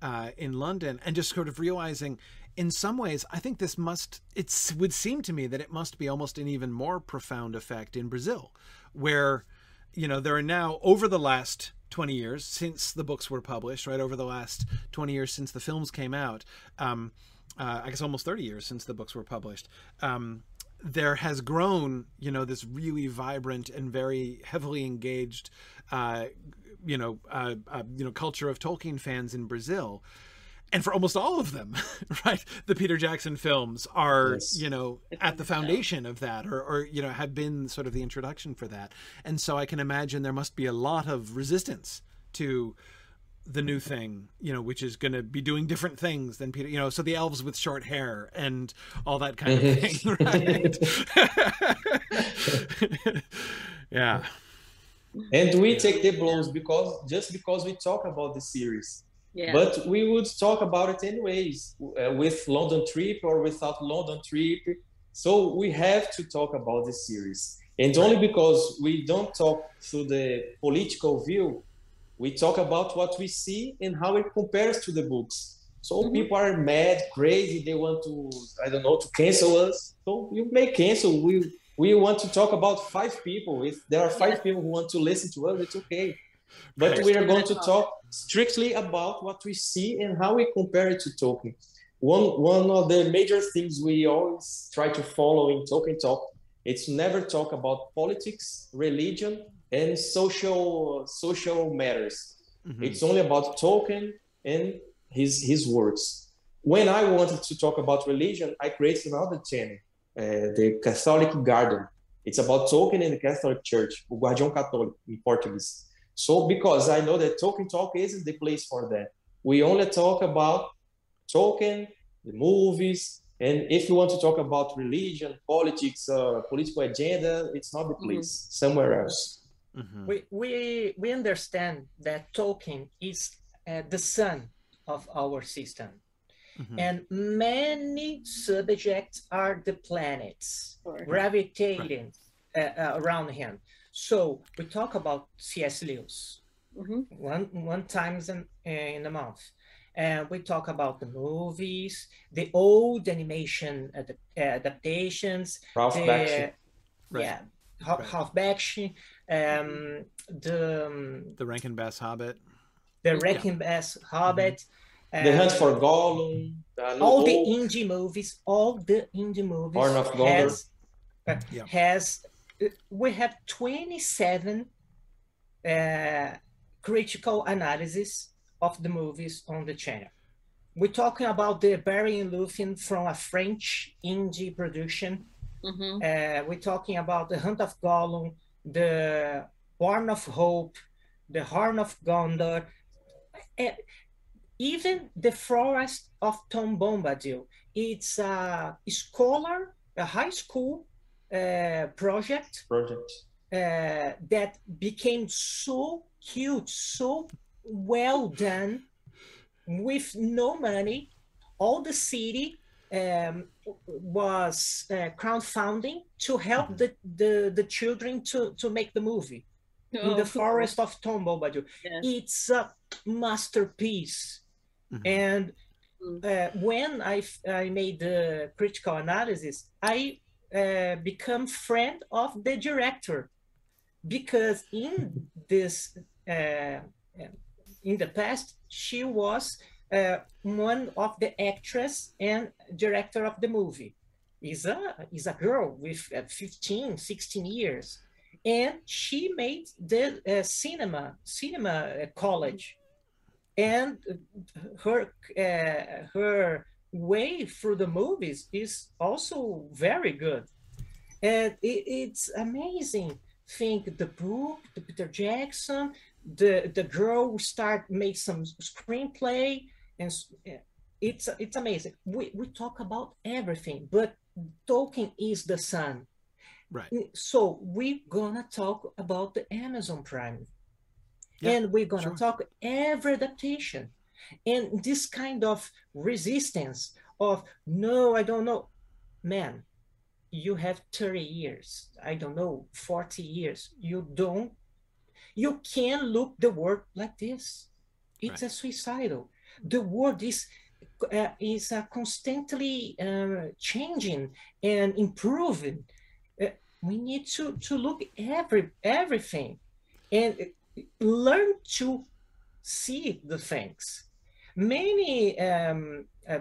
uh, in London and just sort of realizing in some ways, I think this must, it would seem to me that it must be almost an even more profound effect in Brazil, where, you know, there are now, over the last 20 years since the books were published, right, over the last 20 years since the films came out, um, uh, I guess almost 30 years since the books were published, um, there has grown, you know, this really vibrant and very heavily engaged, uh, you know, uh, uh you know, culture of Tolkien fans in Brazil and for almost all of them, right, the Peter Jackson films are, yes. you know, at the foundation of that, or, or, you know, have been sort of the introduction for that. And so I can imagine there must be a lot of resistance to the new thing, you know, which is going to be doing different things than Peter, you know, so the elves with short hair and all that kind of thing, right? yeah. And we take the blows because just because we talk about the series yeah. But we would talk about it anyways, uh, with London Trip or without London Trip. So we have to talk about the series. And only because we don't talk through the political view, we talk about what we see and how it compares to the books. So mm-hmm. people are mad, crazy. They want to, I don't know, to cancel us. So you may cancel. We we want to talk about five people. If there are five people who want to listen to us, it's okay. But we are going to talk strictly about what we see and how we compare it to Tolkien. One, one of the major things we always try to follow in Tolkien Talk it's never talk about politics, religion, and social social matters. Mm-hmm. It's only about Tolkien and his his works. When I wanted to talk about religion, I created another channel, uh, the Catholic Guardian, It's about Tolkien in the Catholic Church, o Guardião Católico in Portuguese. So because I know that Tolkien Talk isn't the place for that. We only talk about Tolkien, the movies, and if you want to talk about religion, politics, uh, political agenda, it's not the mm-hmm. place. Mm-hmm. Somewhere else. Mm-hmm. We, we we understand that Tolkien is uh, the sun of our system, mm-hmm. and many subjects are the planets gravitating right. uh, uh, around him. So we talk about C.S. Lewis mm-hmm. one one times in, in a month and we talk about the movies, the old animation adaptations, Ralph the, Bakshi. yeah, right. Ralph Bakshi, um, the um, the Rankin Bass Hobbit, the Rankin yeah. Bass Hobbit. Mm-hmm. the Hunt for Gollum, all the indie movies, all the indie movies Horn of has, uh, yeah. has we have 27 uh, critical analysis of the movies on the channel. We're talking about the Beren and Luthien from a French indie production. Mm-hmm. Uh, we're talking about the Hunt of Gollum, the Horn of Hope, the Horn of Gondor, and even the Forest of Tom Bombadil. It's a scholar, a high school uh, project, project. Uh, that became so cute, so well done with no money. All the city um, was uh, crowdfunding to help mm-hmm. the, the, the children to, to make the movie. Oh, in the forest of Tom Bombadil. Yeah. It's a masterpiece. Mm-hmm. And mm. uh, when I, I made the critical analysis, I uh, become friend of the director. Because in this uh, in the past, she was uh, one of the actress and director of the movie. Is a is a girl with uh, 15, 16 years, and she made the uh, cinema cinema uh, college, and her uh, her way through the movies is also very good, and it, it's amazing. Think the book, the Peter Jackson, the the girl who start make some screenplay and eh, it's it's amazing. We, we talk about everything but tolkien is the sun. Right. Mm, so we're gonna talk about the amazon prime. And we're gonna sure. talk every adaptation and this kind of resistance of no i don't know man you have 30 years i don't know 40 years you don't you can't look the world like this. It's right. a suicidal. The world is uh, is uh, constantly uh, changing and improving. Uh, we need to to look every everything and learn to see the things. Many um, uh,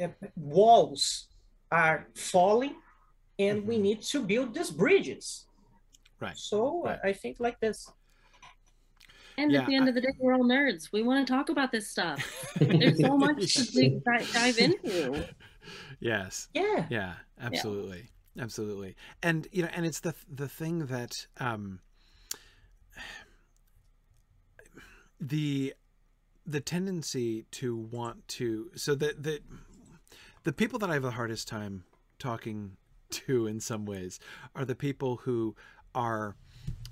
uh, walls are falling, and mm-hmm. we need to build these bridges. Right. So right. I think like this. And yeah, at the end I, of the day, we're all nerds. We want to talk about this stuff. There's so much to dive into. Yes. Yeah. Yeah. Absolutely. Yeah. Absolutely. And you know, and it's the the thing that um, the the tendency to want to so that the the people that I have the hardest time talking to in some ways are the people who are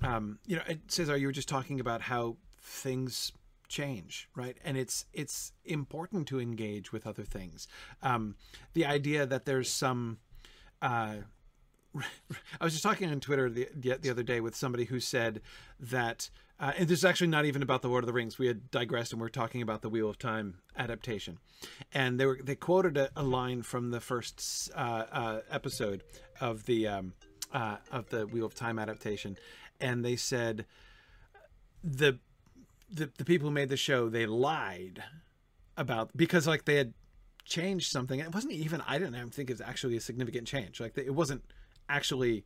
um, you know, Cesar, you were just talking about how things change? Right? And it's it's important to engage with other things. Um, the idea that there's some uh, I was just talking on Twitter the, the other day with somebody who said that, uh, and this is actually not even about the Lord of the Rings. We had digressed and we are talking about the Wheel of Time adaptation, and they were they quoted a, a line from the first uh, uh, episode of the um, uh, of the Wheel of Time adaptation, and they said the the the people who made the show they lied about because like they had changed something. It wasn't even I didn't think it was actually a significant change. Like it wasn't actually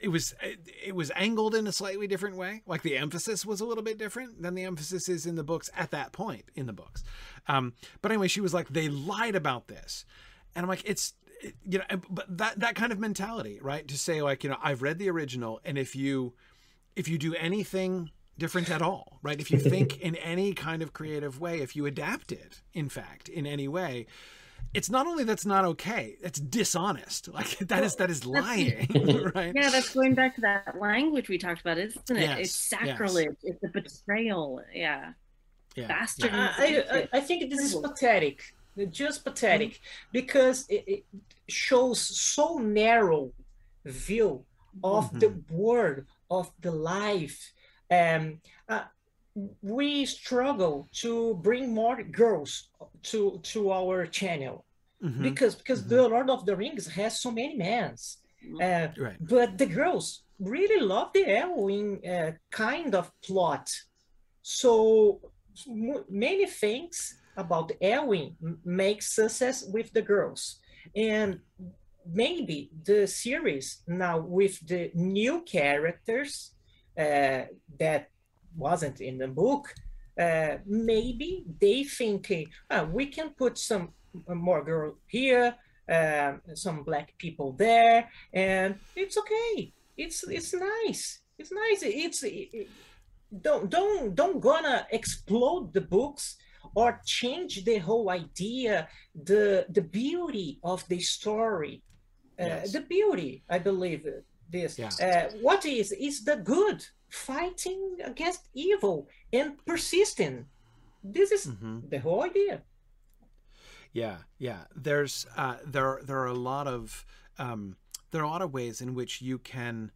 it was it was angled in a slightly different way like the emphasis was a little bit different than the emphasis is in the books at that point in the books um, but anyway she was like they lied about this and i'm like it's you know, but that that kind of mentality, right? To say like, you know, I've read the original, and if you if you do anything different at all, right? If you think in any kind of creative way, if you adapt it, in fact, in any way, it's not only that's not okay, it's dishonest. Like that is that is lying, right? Yeah, that's going back to that language we talked about, isn't it? Yes, it's sacrilege. Yes. It's a betrayal. Yeah. Yeah. Bastard. Yeah. I, I, I think this is pathetic just pathetic mm-hmm. because it, it, shows so narrow view of mm-hmm. the world of the life um, uh, we struggle to bring more girls to to our channel mm-hmm. because because the mm-hmm. lord of the rings has so many men mm-hmm. uh, right. but the girls really love the Elwin uh, kind of plot so m- many things about Elwin makes success with the girls. And maybe the series now with the new characters uh, that wasn't in the book, uh, maybe they thinking oh, we can put some more girl here, uh, some black people there, and it's okay. It's it's nice. It's nice. It's it, don't don't don't gonna explode the books or change the whole idea, the the beauty of the story, uh, yes. the beauty. I believe this. Yeah. Uh, what is is the good fighting against evil and persisting. This is mm-hmm. the whole idea. Yeah, yeah. There's uh, there there are a lot of um, there are a lot of ways in which you can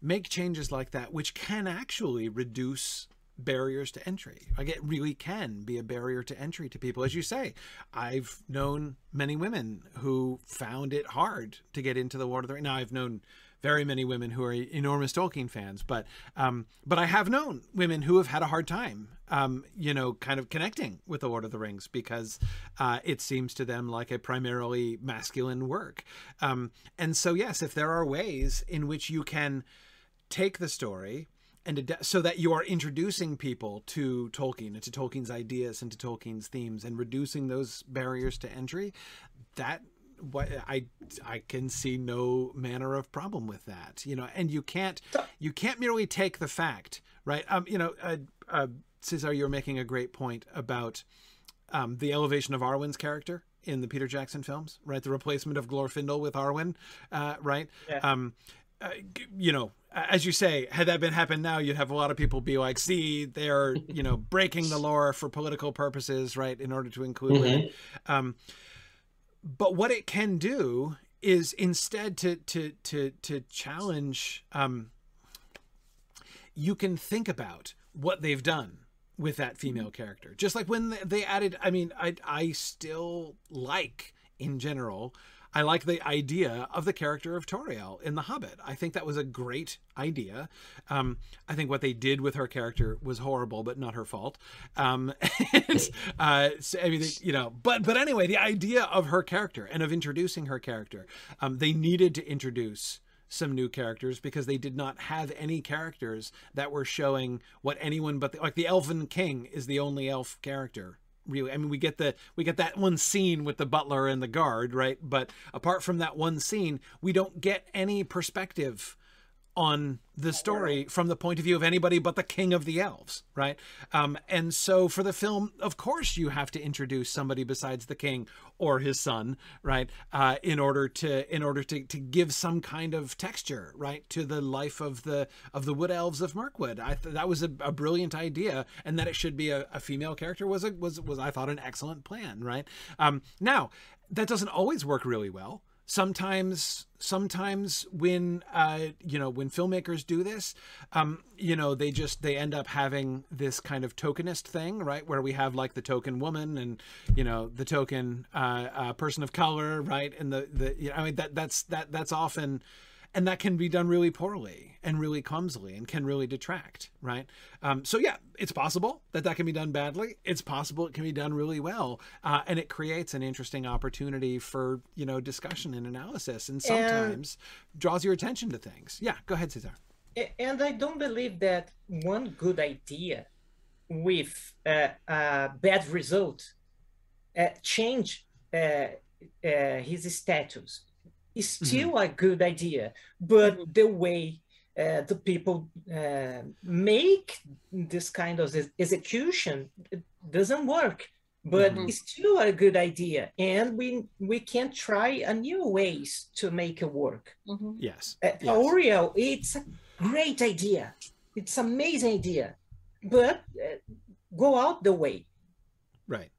make changes like that, which can actually reduce barriers to entry. Like it really can be a barrier to entry to people. As you say, I've known many women who found it hard to get into the Lord of the Rings. Now I've known very many women who are enormous Tolkien fans, but um, but I have known women who have had a hard time, um, you know, kind of connecting with the Lord of the Rings because uh, it seems to them like a primarily masculine work. Um, and so, yes, if there are ways in which you can take the story and so that you are introducing people to Tolkien and to Tolkien's ideas and to Tolkien's themes and reducing those barriers to entry, that what I I can see no manner of problem with that. You know, and you can't you can't merely take the fact, right? Um, you know, uh, uh, Cesar, you're making a great point about um, the elevation of Arwen's character in the Peter Jackson films, right? The replacement of Glorfindel with Arwen, uh, right? Yeah. Um, uh, you know, as you say, had that been happened now, you'd have a lot of people be like, "See, they're you know breaking the lore for political purposes, right, in order to include mm-hmm. women." Um, but what it can do is instead to to to to challenge. Um, you can think about what they've done with that female character, just like when they added. I mean, I I still like in general I like the idea of the character of Tauriel in The Hobbit. I think that was a great idea. Um, I think what they did with her character was horrible, but not her fault. Um, and, uh, so, I mean, you know, but but anyway, the idea of her character and of introducing her character, um, they needed to introduce some new characters because they did not have any characters that were showing what anyone but the, like the elven king is the only elf character really i mean we get the we get that one scene with the butler and the guard right? But apart from that one scene we don't get any perspective on the story from the point of view of anybody but the king of the elves, right? Um, and so for the film, of course, you have to introduce somebody besides the king or his son, right? Uh, in order to in order to, to give some kind of texture, right, to the life of the of the wood elves of Mirkwood. I th- that was a, a, brilliant idea, and that it should be a, a, female character was a, was was I thought an excellent plan, right? Um, now that doesn't always work really well sometimes sometimes when uh, you know when filmmakers do this um, you know they just they end up having this kind of tokenist thing right? Where we have like the token woman and you know the token uh, uh, person of color right? And the the you know, i mean that that's that that's often and that can be done really poorly and really clumsily and can really detract right? Um, so yeah it's possible that that can be done badly. It's possible it can be done really well uh, and it creates an interesting opportunity for you know discussion and analysis and sometimes and, draws your attention to things. Yeah go ahead cesar. And i don't believe that one good idea with uh, a bad result uh, change uh, uh, his status. It's still mm-hmm. a good idea, but mm-hmm. the way uh, the people uh, make this kind of execution doesn't work but mm-hmm. it's still a good idea and we we can try a new ways to make it work mm-hmm. yes, uh, yes. Tauriel, it's a great idea it's amazing idea but uh, go out the way right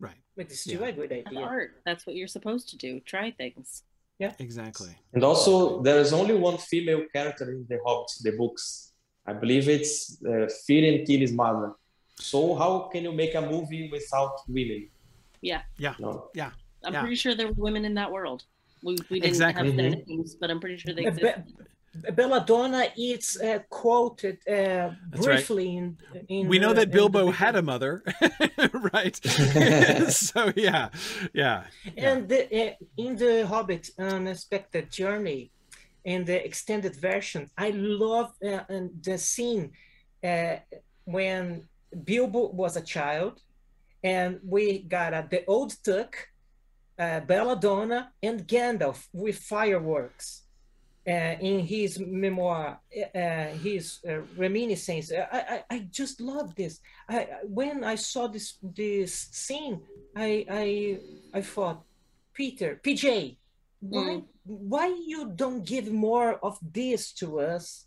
right but it's still yeah. a good idea art that's what you're supposed to do try things yeah exactly and also there is only one female character in the hobbit the books i believe it's uh, Finnian mother so how can you make a movie without women? Yeah. Yeah. No? Yeah. I'm yeah. pretty sure there were women in that world. We, we didn't exactly. have mm-hmm. names, but I'm pretty sure they exist. Belladonna is uh, quoted uh, briefly right. in, in, We know that Bilbo had a mother, right? so yeah, yeah. And yeah. The, uh, in the Hobbit Unexpected Journey, in the extended version, I love uh, the scene uh, when Bilbo was a child, and we got uh, the old Took, uh, Belladonna, and Gandalf with fireworks. Uh, in his memoir, uh, his uh, reminiscence, I, I, I just love this. I, when I saw this this scene, I I, I thought, Peter, PJ, why mm. why you don't give more of this to us?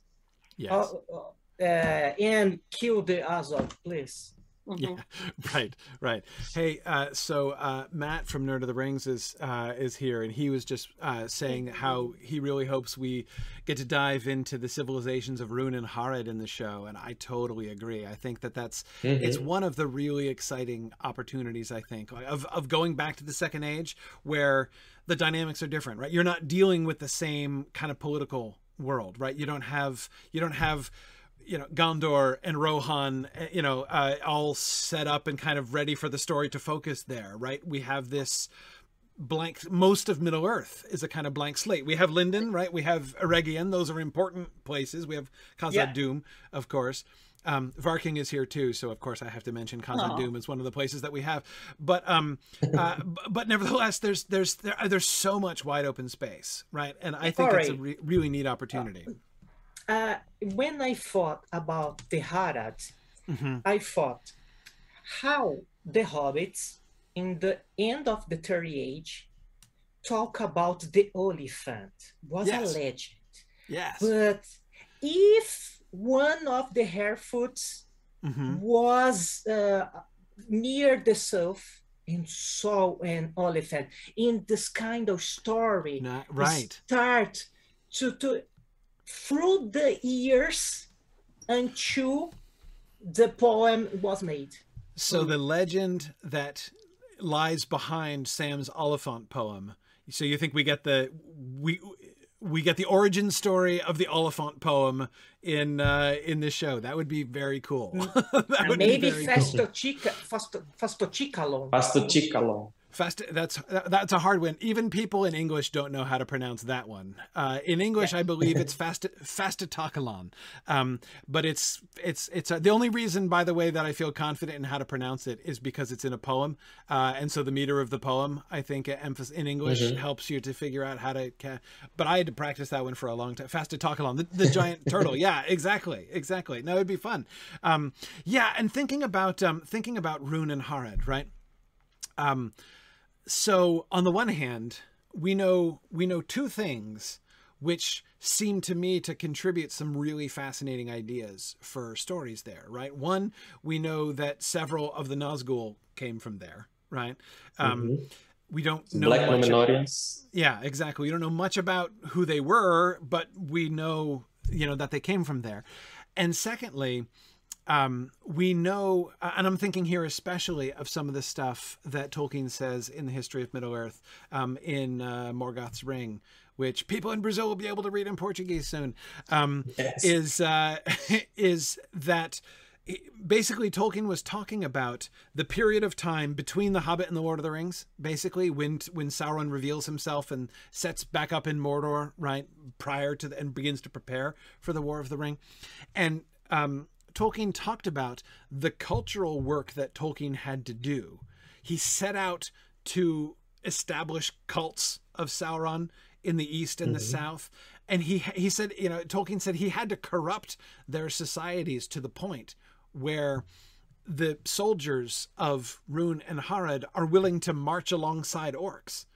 Yes. Uh, uh, uh, and kill the Azog, please. Mm-hmm. Yeah, right, right. Hey, uh, so uh, Matt from Nerd of the Rings is uh, is here, and he was just uh, saying how he really hopes we get to dive into the civilizations of Rhûn and Harad in the show, and I totally agree. I think that that's mm-hmm. it's one of the really exciting opportunities. I think of of going back to the Second Age, where the dynamics are different. Right, you're not dealing with the same kind of political world. Right, you don't have you don't have you know Gondor and Rohan, eh, you know, uh, all set up and kind of ready for the story to focus there, right? We have this blank. Most of Middle Earth is a kind of blank slate. We have Lindon, right? We have Eregion; those are important places. We have Khazad yeah. Dûm, of course. Um, Varking is here too, so of course I have to mention Khazad Dûm is one of the places that we have. But um, uh, but nevertheless, there's there's there, there's so much wide open space, right? And I think it's a re- really neat opportunity. Uh, uh, when I thought about the Harad, mm-hmm. I thought how the hobbits in the end of the third age talk about the Oliphant was yes. a legend. Yes. But if one of the Harfoots mm-hmm. was uh, near the south and saw an elephant in this kind of story, Not, right? Start to to through the years until the poem was made. So the legend that lies behind Sam's Oliphant poem. So you think we get the we we get the origin story of the Oliphant poem in uh, in this show. That would be very cool. that would maybe Fasto cool. Chica, Fasto, Fasto Chicalon. Fasto Chicalon. Fast, that's that's a hard one. Even people in English don't know how to pronounce that one. Uh, in English. I believe it's fast Fastitocalon, um, but it's it's it's uh, the only reason, by the way, that I feel confident in how to pronounce it is because it's in a poem, uh, and so the meter of the poem, I think, emphasis in English mm-hmm. helps you to figure out how to. Ca- but I had to practice that one for a long time. Fastitocalon, the, the giant turtle. Yeah, exactly, exactly. No, it'd be fun. Um, yeah, and thinking about um, thinking about Rhûn and Harad, right? Um, so on the one hand, we know we know two things which seem to me to contribute some really fascinating ideas for stories there, right? One, we know that several of the Nazgul came from there, right? Um, mm-hmm. We don't know Black much Numenoreans. yeah, exactly. We don't know much about who they were, but we know, you know, that they came from there. And secondly, um, we know, uh, and I'm thinking here especially of some of the stuff that Tolkien says in the history of Middle Earth um, in uh, Morgoth's Ring, which people in Brazil will be able to read in Portuguese soon. Um, yes. Is uh, is that basically Tolkien was talking about the period of time between The Hobbit and The Lord of the Rings, basically when when Sauron reveals himself and sets back up in Mordor, right prior to the, and begins to prepare for the War of the Ring, and um, Tolkien talked about the cultural work that Tolkien had to do. He set out to establish cults of Sauron in the east and mm-hmm. the south. And he he said, you know, Tolkien said he had to corrupt their societies to the point where the soldiers of Rhûn and Harad are willing to march alongside orcs,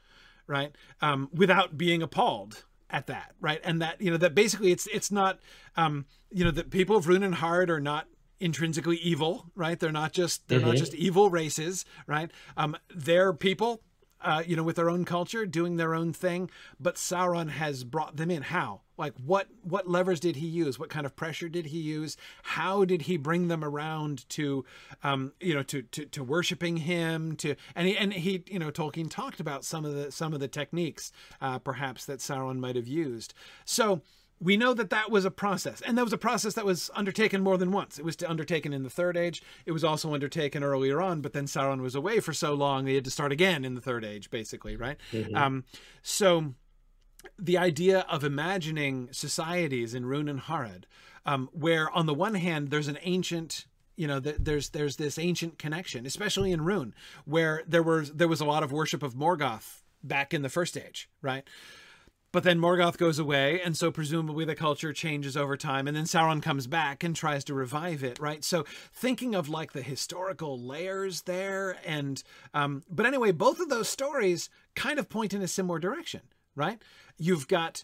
right? Um, without being appalled at that, right? And that you know that basically it's it's not um, you know that people of Rhûn and Harad are not intrinsically evil, right? They're not just they're mm-hmm. not just evil races, right? Um, they're people, uh, you know, with their own culture, doing their own thing. But Sauron has brought them in. How? Like what? What levers did he use? What kind of pressure did he use? How did he bring them around to, um, you know, to to, to worshiping him? To and he and he, you know, Tolkien talked about some of the some of the techniques, uh, perhaps that Sauron might have used. So we know that that was a process and that was a process that was undertaken more than once. It was undertaken in the third age. It was also undertaken earlier on but then sauron was away for so long they had to start again in the third age basically right? Mm-hmm. um, so the idea of imagining societies in Rhûn and Harad um, where on the one hand there's an ancient you know there's there's this ancient connection especially in Rhûn where there was there was a lot of worship of morgoth back in the first age right but then Morgoth goes away, and so presumably the culture changes over time, and then Sauron comes back and tries to revive it, right? So thinking of like the historical layers there, and um, but anyway, both of those stories kind of point in a similar direction, right? You've got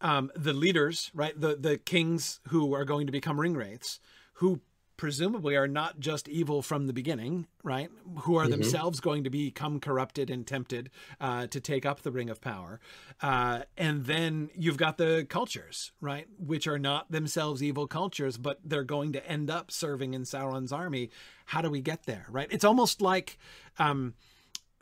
um, the leaders, right? The the kings who are going to become ring wraiths, who presumably are not just evil from the beginning, right? Who are mm-hmm. themselves going to become corrupted and tempted uh, to take up the ring of power. Uh, and then you've got the cultures, right? Which are not themselves evil cultures, but they're going to end up serving in Sauron's army. How do we get there, right? It's almost like. Um,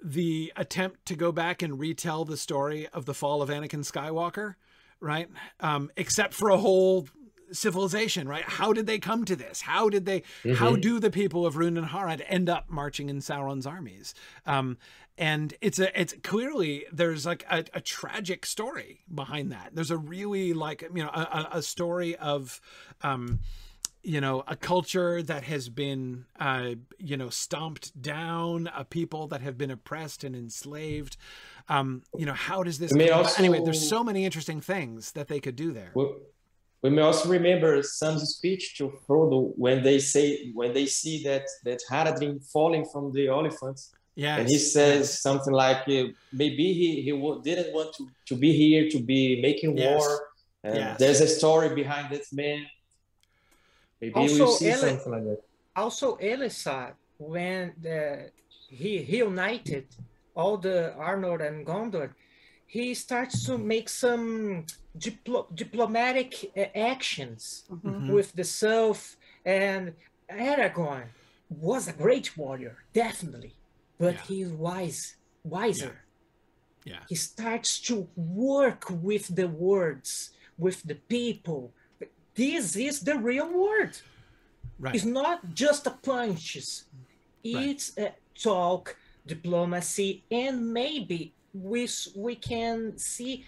the attempt to go back and retell the story of the fall of Anakin Skywalker, right? Um, except for a whole civilization, right? How did they come to this? How did they? Mm-hmm. How do the people of Rhûn and Harad end up marching in Sauron's armies? Um, and it's a it's clearly there's like a, a, tragic story behind that. There's a really like you know a, a story of. Um, you know a culture that has been uh, you know stomped down a people that have been oppressed and enslaved um, you know how does this also, anyway there's so many interesting things that they could do there well, we may also remember Sam's speech to Frodo when they say when they see that that Haradrim falling from the elephant. Yeah, and he says yes. something like uh, maybe he he w- didn't want to to be here to be making yes. war. And yes. there's a story behind that man. Maybe also, we see Ele- something like that. Also, Elessar, when the, he, he united all the Arnor and Gondor, he starts to make some diplo- diplomatic uh, actions mm-hmm. with the South. And Aragorn was a great warrior, definitely, but yeah. he's wise, wiser. Yeah. yeah. He starts to work with the words, with the people. This is the real word. Right. It's not just a punches. It's right. a talk, diplomacy, and maybe we we can see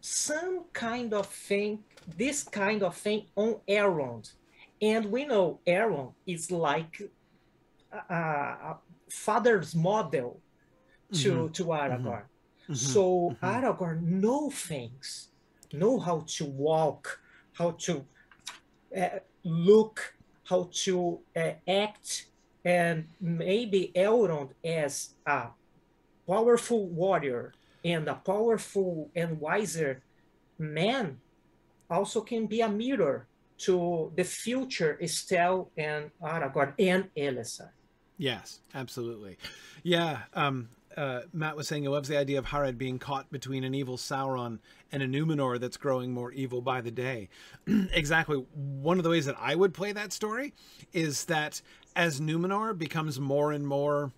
some kind of thing, this kind of thing on Elrond. And we know Elrond is like a, a father's model to, mm-hmm. to Aragorn. Mm-hmm. mm-hmm. So mm-hmm. Aragorn know things, know how to walk, how to uh, look, how to uh, act, and maybe Elrond as a powerful warrior and a powerful and wiser man also can be a mirror to the future Estel and Aragorn and Elessar. Yes, absolutely. Yeah, um, uh, Matt was saying he loves the idea of Harad being caught between an evil Sauron and a Numenor that's growing more evil by the day. exactly. One of the ways that I would play that story is that as Numenor becomes more and more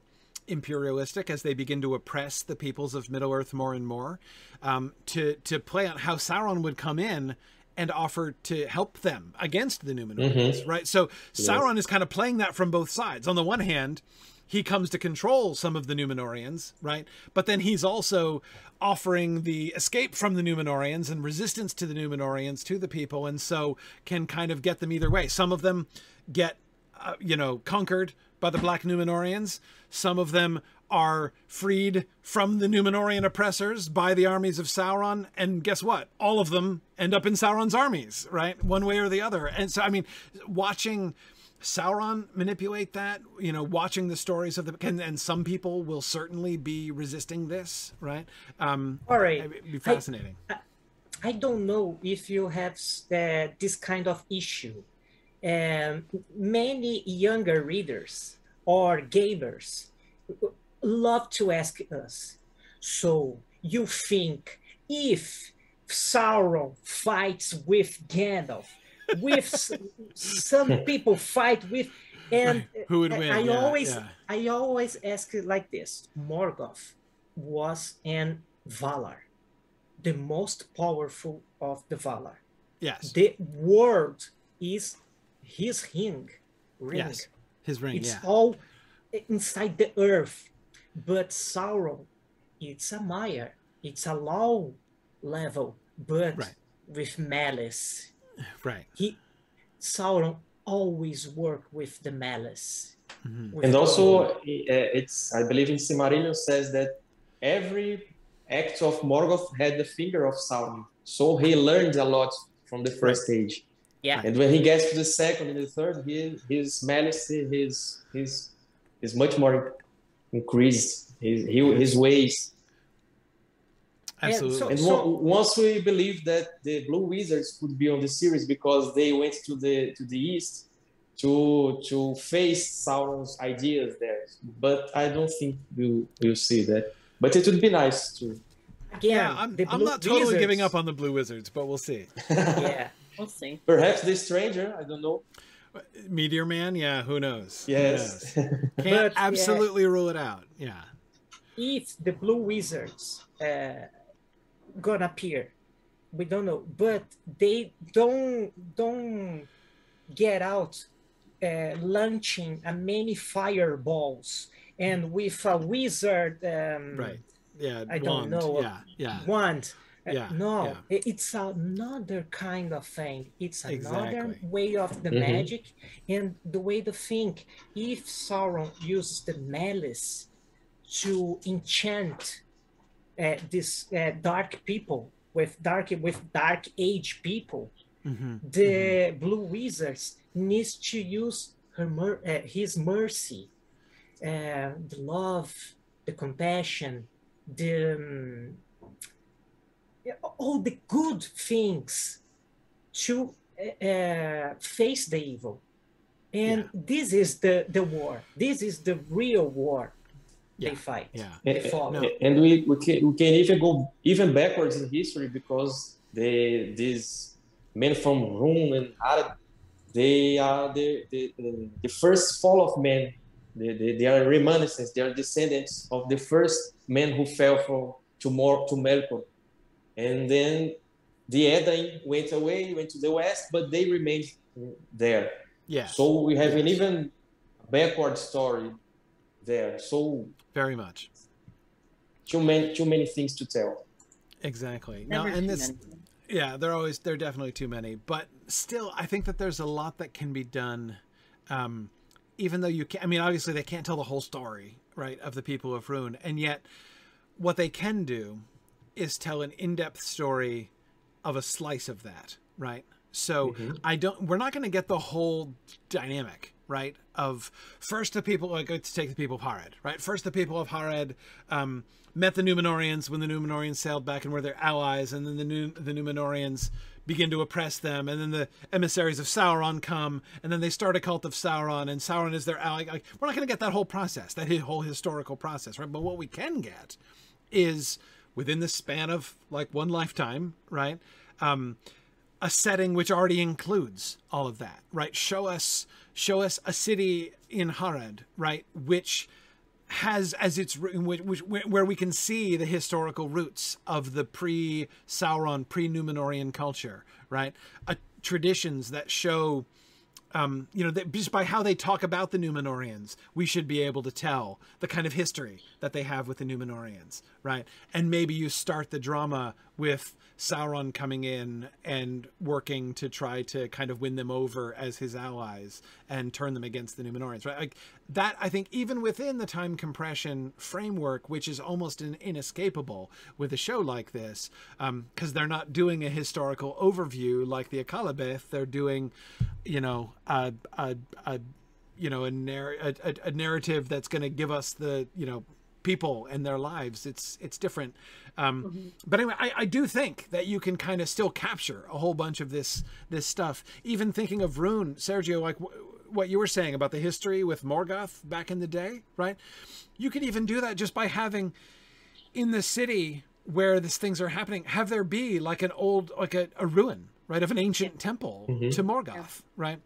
imperialistic as they begin to oppress the peoples of Middle Earth more and more. Um, to to play on how Sauron would come in and offer to help them against the Numenorians, mm-hmm. right? So Sauron is kind of playing that from both sides. On the one hand, he comes to control some of the Numenorians, right? But then he's also offering the escape from the Numenorians and resistance to the Numenorians to the people, and so can kind of get them either way. Some of them get, uh, you know, conquered by the Black Numenorians. Some of them are freed from the Numenorian oppressors by the armies of Sauron. And guess what? All of them end up in Sauron's armies, right? One way or the other. And so, I mean, watching Sauron manipulate that, you know, watching the stories of the, and, and some people will certainly be resisting this, right? Um, All right. It'd be fascinating. I, I don't know if you have uh, this kind of issue. Um, many younger readers or gamers love to ask us, so you think if Sauron fights with Gandalf, with some people fight with and who would win? I yeah, always yeah. I always ask it like this. Morgoth was an Valar, the most powerful of the Valar. Yes. The world is his ring. ring. Yes. His ring. It's yeah. all inside the earth. But Sauron, it's a Maia. It's a low level, but Right. with malice. Right. He Sauron always work with the malice. Mhm. with And the also, evil. uh, it's I believe in Silmarillion says that every act of Morgoth had the finger of Sauron, so he learned a lot from the first stage. Yeah, And when he gets to the second and the third, he, his malice, his his is much more increased. His he, his ways. Absolutely. so- And on- once we believe that the Blue Wizards could be on the series because they went to the to the east to to face Sauron's ideas there, but I don't think we'll we'll see that. But it would be nice to. again, yeah, I'm, I'm not totally giving up on the Blue Wizards, but we'll see. yeah, We'll see. Perhaps this stranger. I don't know. Meteor Man, yeah, who knows? Who Yes. knows? Can't But, yeah. absolutely rule it out. Yeah. if the Blue Wizards uh, gonna appear, we don't know. But they don't don't get out uh, launching a many fireballs and with a wizard um, Right. Yeah. I don't wand. know. Yeah. Yeah. wand. Uh, Yeah, no, yeah. it's another kind of thing. It's another Exactly. way of the Mhm. magic and the way to think. If Sauron uses the malice to enchant uh, this uh, dark people with dark with dark age people, hmm the blue wizards needs to use her mer- uh, his mercy uh, the love the compassion the um, yeah, all the good things to uh, face the evil and this is the the war this is the real war Yeah, they fight yeah. they And, No. and we, we, can, we can even go even backwards in history because they these men from Rhûn and Arad, they are the, the, the, the first fall of men. They, they, they are reminiscence, they are descendants of the first men who fell from to more to Melkor. And then the Edain went away, went to the west, but they remained there. Yeah. So we have an even backward story there. So Very much. too many too many things to tell. Exactly. Now, and this, many. yeah, there are always there are definitely too many, but still, I think that there's a lot that can be done. Um, even though you can, I mean, obviously they can't tell the whole story, right, of the people of Rhûn, and yet, what they can do is tell an in-depth story of a slice of that, right? So I don't. We're not going to get the whole dynamic, right? Of first the people. Like let's take the people of Harad, right? First the people of Harad um, met the Numenorians when the Numenorians sailed back and were their allies, and then the Nu- the Numenorians begin to oppress them, and then the emissaries of Sauron come, and then they start a cult of Sauron, and Sauron is their ally. Like, we're not going to get that whole process, that whole historical process, right? But what we can get is within the span of like one lifetime, right? Um, a setting which already includes all of that, right? Show us, show us a city in Harad, right, which has as its which, which where we can see the historical roots of the pre-Sauron, pre-Numenorian culture, right? Uh, traditions that show um, you know, that just by how they talk about the Numenorians, we should be able to tell the kind of history that they have with the Numenorians, right? And maybe you start the drama with Sauron coming in and working to try to kind of win them over as his allies and turn them against the Numenorians, right? Like that, I think, even within the time compression framework, which is almost an inescapable with a show like this, because um, they're not doing a historical overview like the Akallabeth, they're doing, you know, a, a, a you know, a, narr- a, a narrative that's going to give us the, you know, people and their lives. It's it's different. Um, mm-hmm. But anyway, I, I do think that you can kind of still capture a whole bunch of this this stuff. Even thinking of Rhûn, Sergio, like w- what you were saying about the history with Morgoth back in the day, right? You could even do that just by having in the city where these things are happening, have there be like an old like a, a ruin, right, of an ancient temple mm-hmm. to Morgoth, yeah. right?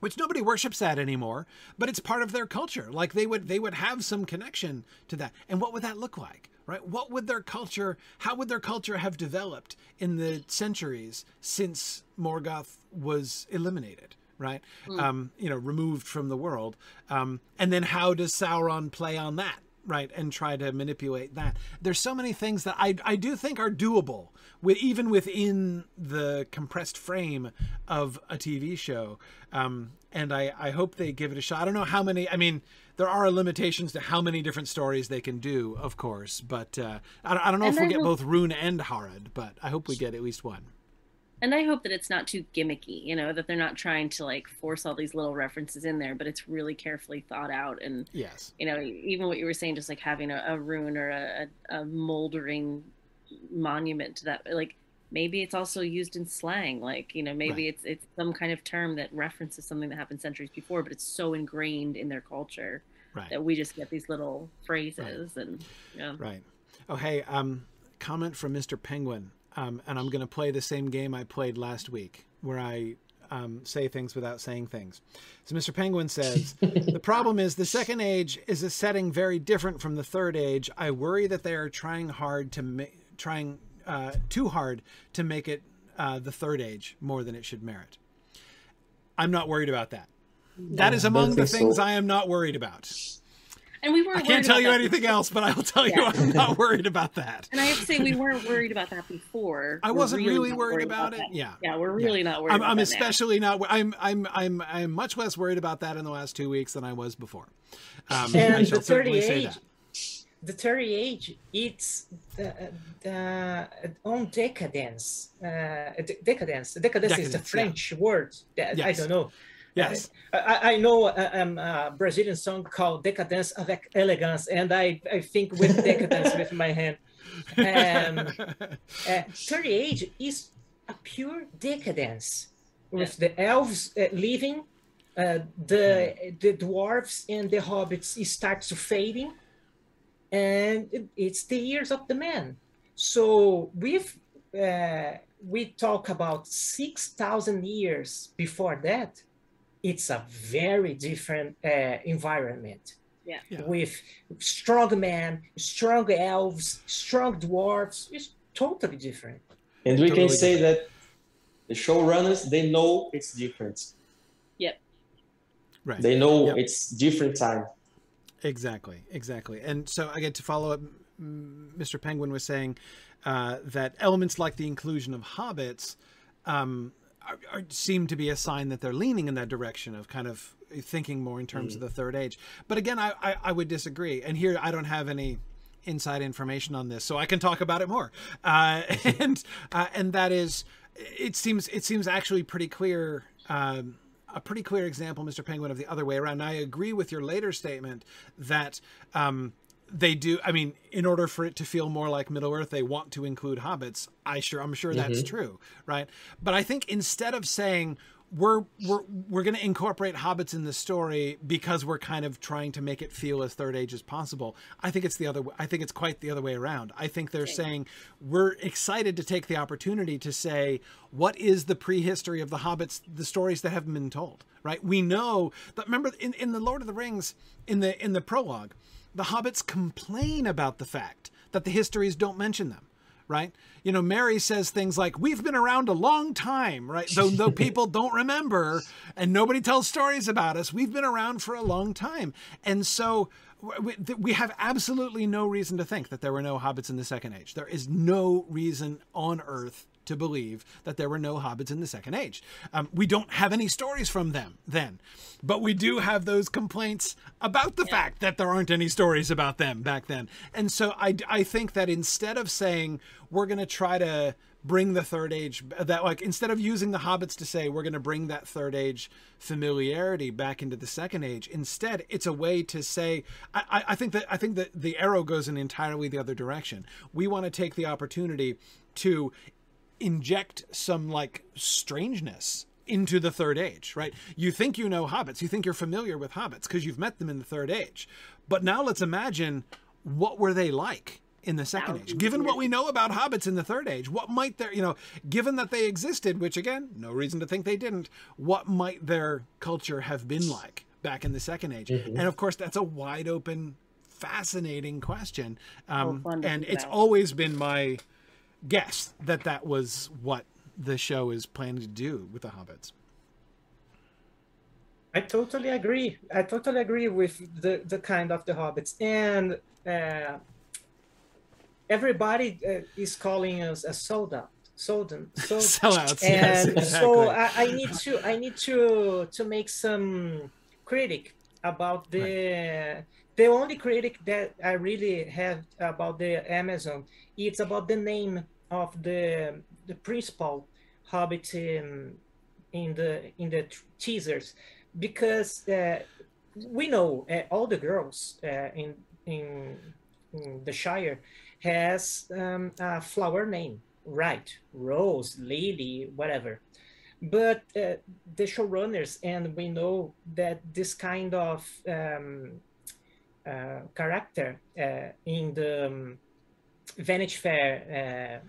Which nobody worships that anymore but it's part of their culture. Like they would they would have some connection to that. And what would that look like right? What would their culture how would their culture have developed in the centuries since morgoth was eliminated right? Mm. um, you know removed from the world. Um, and then how does sauron play on that right and try to manipulate that. There's so many things that i, I do think are doable with even within the compressed frame of a tv show. Um, and I, I hope they give it a shot. I don't know how many i mean there are limitations to how many different stories they can do of course but uh, I, I don't know and if we'll get both Rhûn and harad but i hope we get at least one and I hope that it's not too gimmicky, you know, that they're not trying to like force all these little references in there, but it's really carefully thought out. And yes, you know, even what you were saying, just like having a, a rune or a, a, moldering monument to that, like maybe it's also used in slang, like you know, maybe right. it's it's some kind of term that references something that happened centuries before, but it's so ingrained in their culture right. that we just get these little phrases right. and yeah. Right. Oh, hey, um, comment from Mr. Penguin um, and I'm going to play the same game I played last week, where I um, say things without saying things. So Mr. Penguin says, The problem is the second age is a setting very different from the third age. I worry that they are trying hard to ma- trying uh, too hard to make it uh, the third age more than it should merit. I'm not worried about that. That is among the things so. I am not worried about. And we weren't. I can't tell you anything else, but I will tell yeah. you I'm not worried about that. And I have to say we weren't worried about that before. I wasn't really, really worried, worried, about, about it. Yeah. Yeah, we're really yeah. not worried. I'm, I'm especially not. I'm I'm I'm I'm much less worried about that in the last two weeks than I was before. Um, and the 30 age, the 30 age, it's the, the own decadence. Uh, decadence. Decadence, decadence is the French yeah. word. That, yes. I don't know. Yes. I, I know a, um, a Brazilian song called Decadence avec Elegance, and I, I think with decadence with my hand. Um, uh, 38 is a pure decadence with the elves uh, leaving, uh, the, the dwarves and the hobbits start to fading, and it's the years of the man. So we've uh, we talk about 6,000 years before that it's a very different uh, environment. Yeah. yeah. With strong men, strong elves, strong dwarves. It's totally different. And we totally can say different. that the showrunners they know it's different. Yep. Right. They know yep. it's different time. Exactly. Exactly. And so again, to follow up, Mr. Penguin was saying uh, that elements like the inclusion of hobbits um, are, are, seem to be a sign that they're leaning in that direction of kind of thinking more in terms mm. of the third age. But again, I, I, I, would disagree. And here I don't have any inside information on this, so I can talk about it more. Uh, and uh, and that is, it seems it seems actually pretty clear. Um, a pretty clear example, Mr. Penguin, of the other way around. I agree with your later statement that um, they do i mean in order for it to feel more like middle earth they want to include hobbits i sure i'm sure that's mm-hmm. true right but i think instead of saying we're we're we're going to incorporate hobbits in the story because we're kind of trying to make it feel as third age as possible i think it's the other i think it's quite the other way around i think they're okay. saying we're excited to take the opportunity to say what is the prehistory of the hobbits the stories that haven't been told right we know that remember in, in the lord of the rings in the in the prologue the hobbits complain about the fact that the histories don't mention them right? You know, Merry says things like, "We've been around a long time," right? Though though people don't remember and nobody tells stories about us, we've been around for a long time, and so we, we have absolutely no reason to think that there were no hobbits in the Second Age. There is no reason on Earth to believe that there were no hobbits in the Second Age. Um, we don't have any stories from them then, but we do have those complaints about the yeah. fact that there aren't any stories about them back then. And so I, I think that instead of saying we're going to try to bring the third age that like instead of using the hobbits to say we're going to bring that third age familiarity back into the second age instead it's a way to say i, I think that i think that the arrow goes in entirely the other direction we want to take the opportunity to inject some like strangeness into the third age, right? You think you know hobbits, you think you're familiar with hobbits because you've met them in the third age. But now let's imagine what were they like in the second age? Given what we know about hobbits in the third age, what might their, you know, given that they existed, which again, no reason to think they didn't, what might their culture have been like back in the second age? Mm-hmm. And of course, that's a wide open, fascinating question. Um, oh, and it's always been my guess that that was what the show is planning to do with the hobbits. I totally agree. I totally agree with the, the kind of the hobbits. And uh, everybody uh, is calling us a sold out. Sold, sold sellouts. And yes, exactly. so I, I, need to I need to to make some critic about the right. The only critic that I really have about the Amazon it's about the name of the the principal hobbit in, in the in the teasers because uh, we know uh, all the girls uh, in, in, in the Shire has um, a flower name, right? Rose, Lily, whatever. But uh, the showrunners, and we know that this kind of um, character uh, in the um, Vanity Fair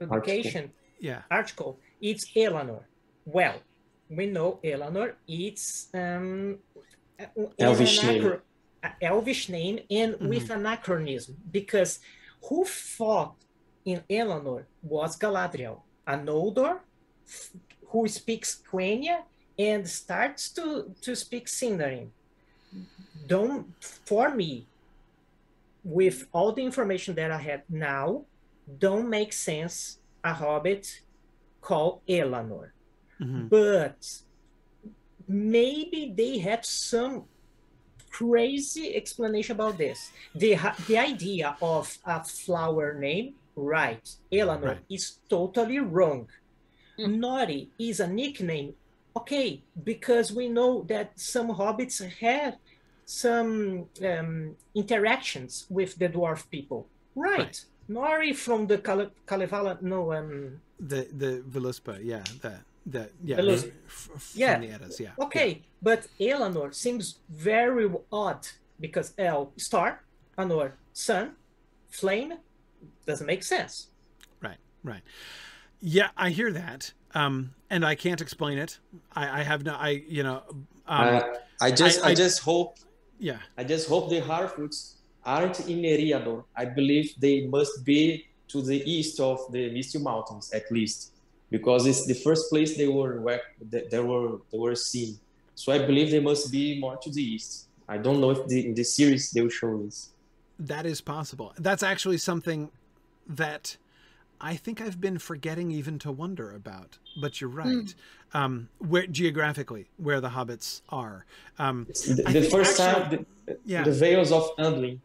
uh, publication article. Yeah. article, it's Elanor. Well, we know Elanor. It's um, Elvish name. Elvish name and mm-hmm. with anachronism because who fought in Elanor was Galadriel, an Noldor who speaks Quenya and starts to, to speak Sindarin. Don't, for me, with all the information that I had now, don't make sense a hobbit called Elanor. Mm-hmm. But maybe they had some crazy explanation about this. The, the idea of a flower name, right, Elanor, right. is totally wrong. Mm. Nori is a nickname, okay, because we know that some hobbits have some um, interactions with the dwarf people. Right. right. Nori from the Kale- Kalevala, no, um, the the Völuspá, yeah, that that yeah, Velus- f- yeah. the Eddas, yeah. Okay, yeah. but Elanor seems very odd because El star, Anor sun, flame doesn't make sense. Right, right. Yeah, I hear that, um, and I can't explain it. I, I have no, I you know, um, uh, I just I, I, I just hope yeah. I just hope the Harfoots aren't in Eriador. I believe they must be to the east of the Misty Mountains at least, because it's the first place they were they were they were seen. So I believe they must be more to the east. I don't know if the, in the series they will show this. That is possible. That's actually something that I think I've been forgetting even to wonder about. But you're right. Mm. Um, where geographically, where the hobbits are. Um, the, the first actually, time, the, yeah. the Vales of Anduin.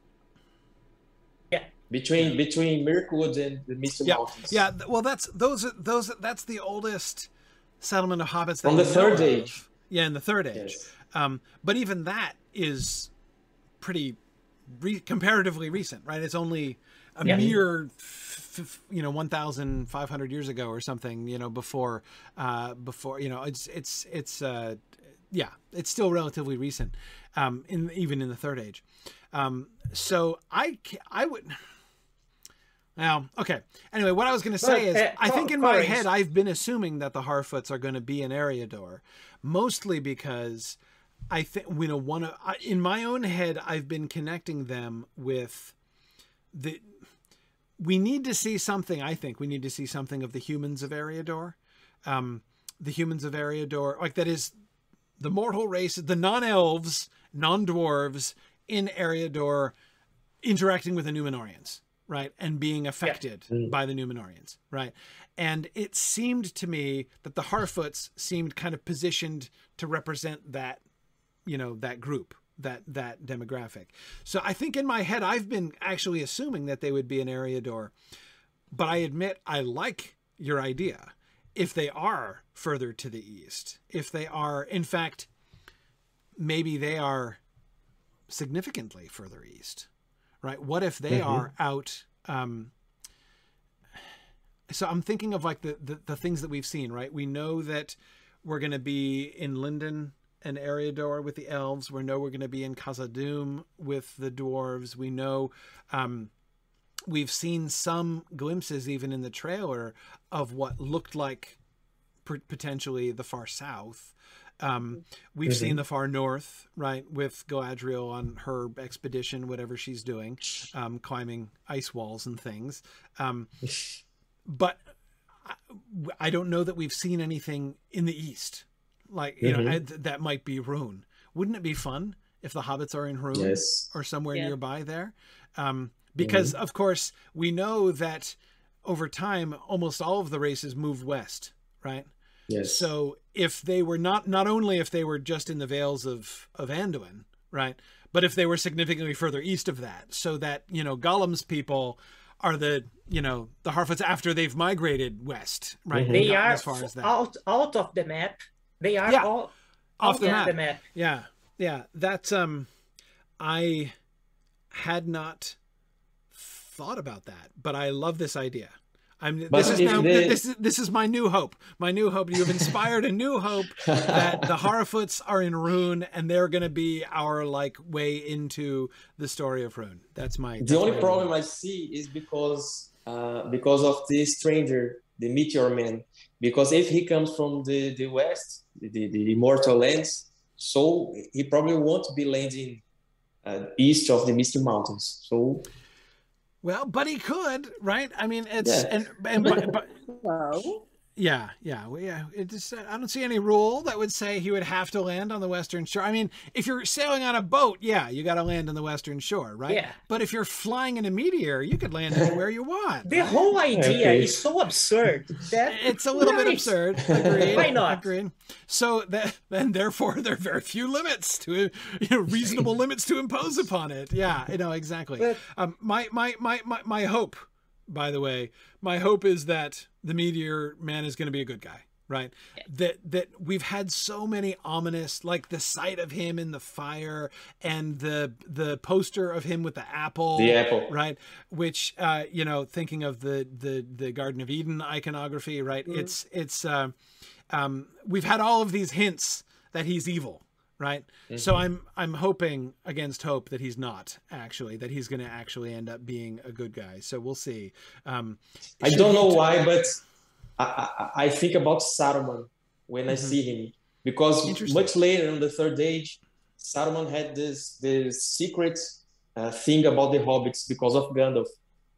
Yeah. Between between Mirkwood and the Misty yeah. Mountains. Yeah. Well, that's those those that's the oldest settlement of hobbits from the third age. Of. Yeah, in the third age. Yes. Um, but even that is pretty re- comparatively recent, right? It's only a yeah. mere you know 1500 years ago or something you know before uh before you know it's it's it's uh yeah it's still relatively recent um in even in the third age um so i i would now, okay. Anyway, what I was going to say is, uh, I think in my head I've been assuming that the Harfoots are going to be in Eriador, mostly because I think you know one of in my own head I've been connecting them with the we need to see something. I think we need to see something of the humans of Eriador, um, the humans of Eriador, like that is the mortal race, the non-elves, non-dwarves in Eriador, interacting with the Numenorians, right, and being affected yeah. Mm. by the Numenorians, right. And it seemed to me that the Harfoots seemed kind of positioned to represent that, you know, that group, that that demographic. So I think in my head I've been actually assuming that they would be an Eriador, but I admit I like your idea. If they are further to the east, if they are in fact maybe they are significantly further east, right? What if they mm-hmm. are out um so I'm thinking of like the, the the things that we've seen, right? We know that we're going to be in Lindon and Eriador with the elves. We know we're going to be in Khazad-dûm with the dwarves. We know um, we've seen some glimpses, even in the trailer, of what looked like potentially the far south. Um, we've mm-hmm. seen the far north, right, with Galadriel on her expedition, whatever she's doing, um, climbing ice walls and things. Um, but I, I don't know that we've seen anything in the east like you mm-hmm. know I, that might be Rhûn. Wouldn't it be fun if the hobbits are in Rhûn yes. or somewhere yeah. nearby there? Um, because mm-hmm. of course we know that over time almost all of the races moved west, right? Yes. So if they were not not only if they were just in the vales of of Anduin, right, but if they were significantly further east of that, so that you know Gollum's people are the you know the Harfoots after they've migrated west, right? Mm-hmm. They are as far as that. out out of the map they are yeah. all off the map. the map. Yeah, yeah. That's um, I had not thought about that, but I love this idea. I'm, this is now, they... this is this is my new hope. My new hope. You've inspired a new hope that the Harfoots are in Rhûn and they're going to be our like way into the story of Rhûn. That's my. The only problem I see is because uh, because of the stranger, the meteor man. Because if he comes from the the west, the, the immortal lands. So he probably won't be landing uh, east of the Misty Mountains. So well, but he could, right? I mean, it's yeah. and and but, but well, yeah, yeah, yeah. It just, I don't see any rule that would say he would have to land on the western shore. I mean, if you're sailing on a boat, yeah, you got to land on the western shore, right? Yeah. But if you're flying in a meteor, you could land anywhere you want. The whole idea okay. is so absurd. That it's a little nice. bit absurd. Agreed. Why not? Agreed. So that then, therefore, there are very few limits to you know reasonable limits to impose upon it. Yeah, you know exactly. But, um, my, my my my my hope by the way, my hope is that the Meteor Man is going to be a good guy, right? Yeah. That that we've had so many ominous, like the sight of him in the fire and the the poster of him with the apple, the apple, right? Which uh, you know, thinking of the the the Garden of Eden iconography, right? Mm-hmm. It's it's uh, um, we've had all of these hints that he's evil, right? Mm-hmm. So I'm I'm hoping against hope that he's not actually that he's going to actually end up being a good guy. So we'll see. Um, I don't know why, but I, I, I, think about Saruman when mm-hmm. I see him because much later in the Third Age, Saruman had this this secret uh, thing about the hobbits because of Gandalf.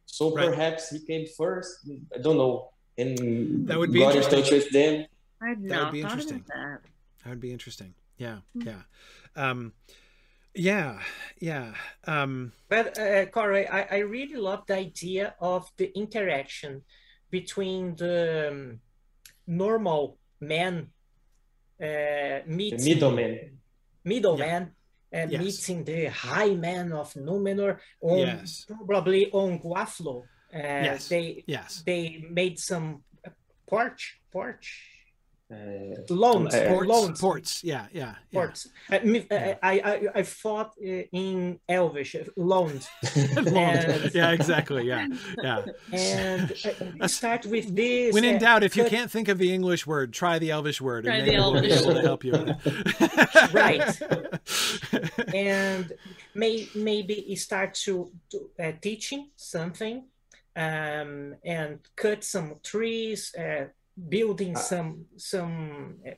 So right. perhaps he came first. I don't know, and that would be got in touch with them. that would be interesting. That. that would be interesting yeah hmm. yeah um yeah yeah um but uh, corey I, I really love the idea of the interaction between the um, normal man uh meeting the middleman middleman yeah. and yes. meeting the high man of numenor on yes. probably on Guathlo uh, yes. they yes they made some porch porch uh, loans, uh, ports, loans, ports, yeah, yeah, yeah. ports. Uh, yeah. I, I, I fought in Elvish, loans. and, yeah, exactly, yeah, yeah. And uh, start with this. When in doubt, if you can't think of the English word, try the Elvish word, try and the Elvish. we'll to help you. right. and may maybe start to, to uh, teaching something, um, and cut some trees. Uh, building uh, some some uh,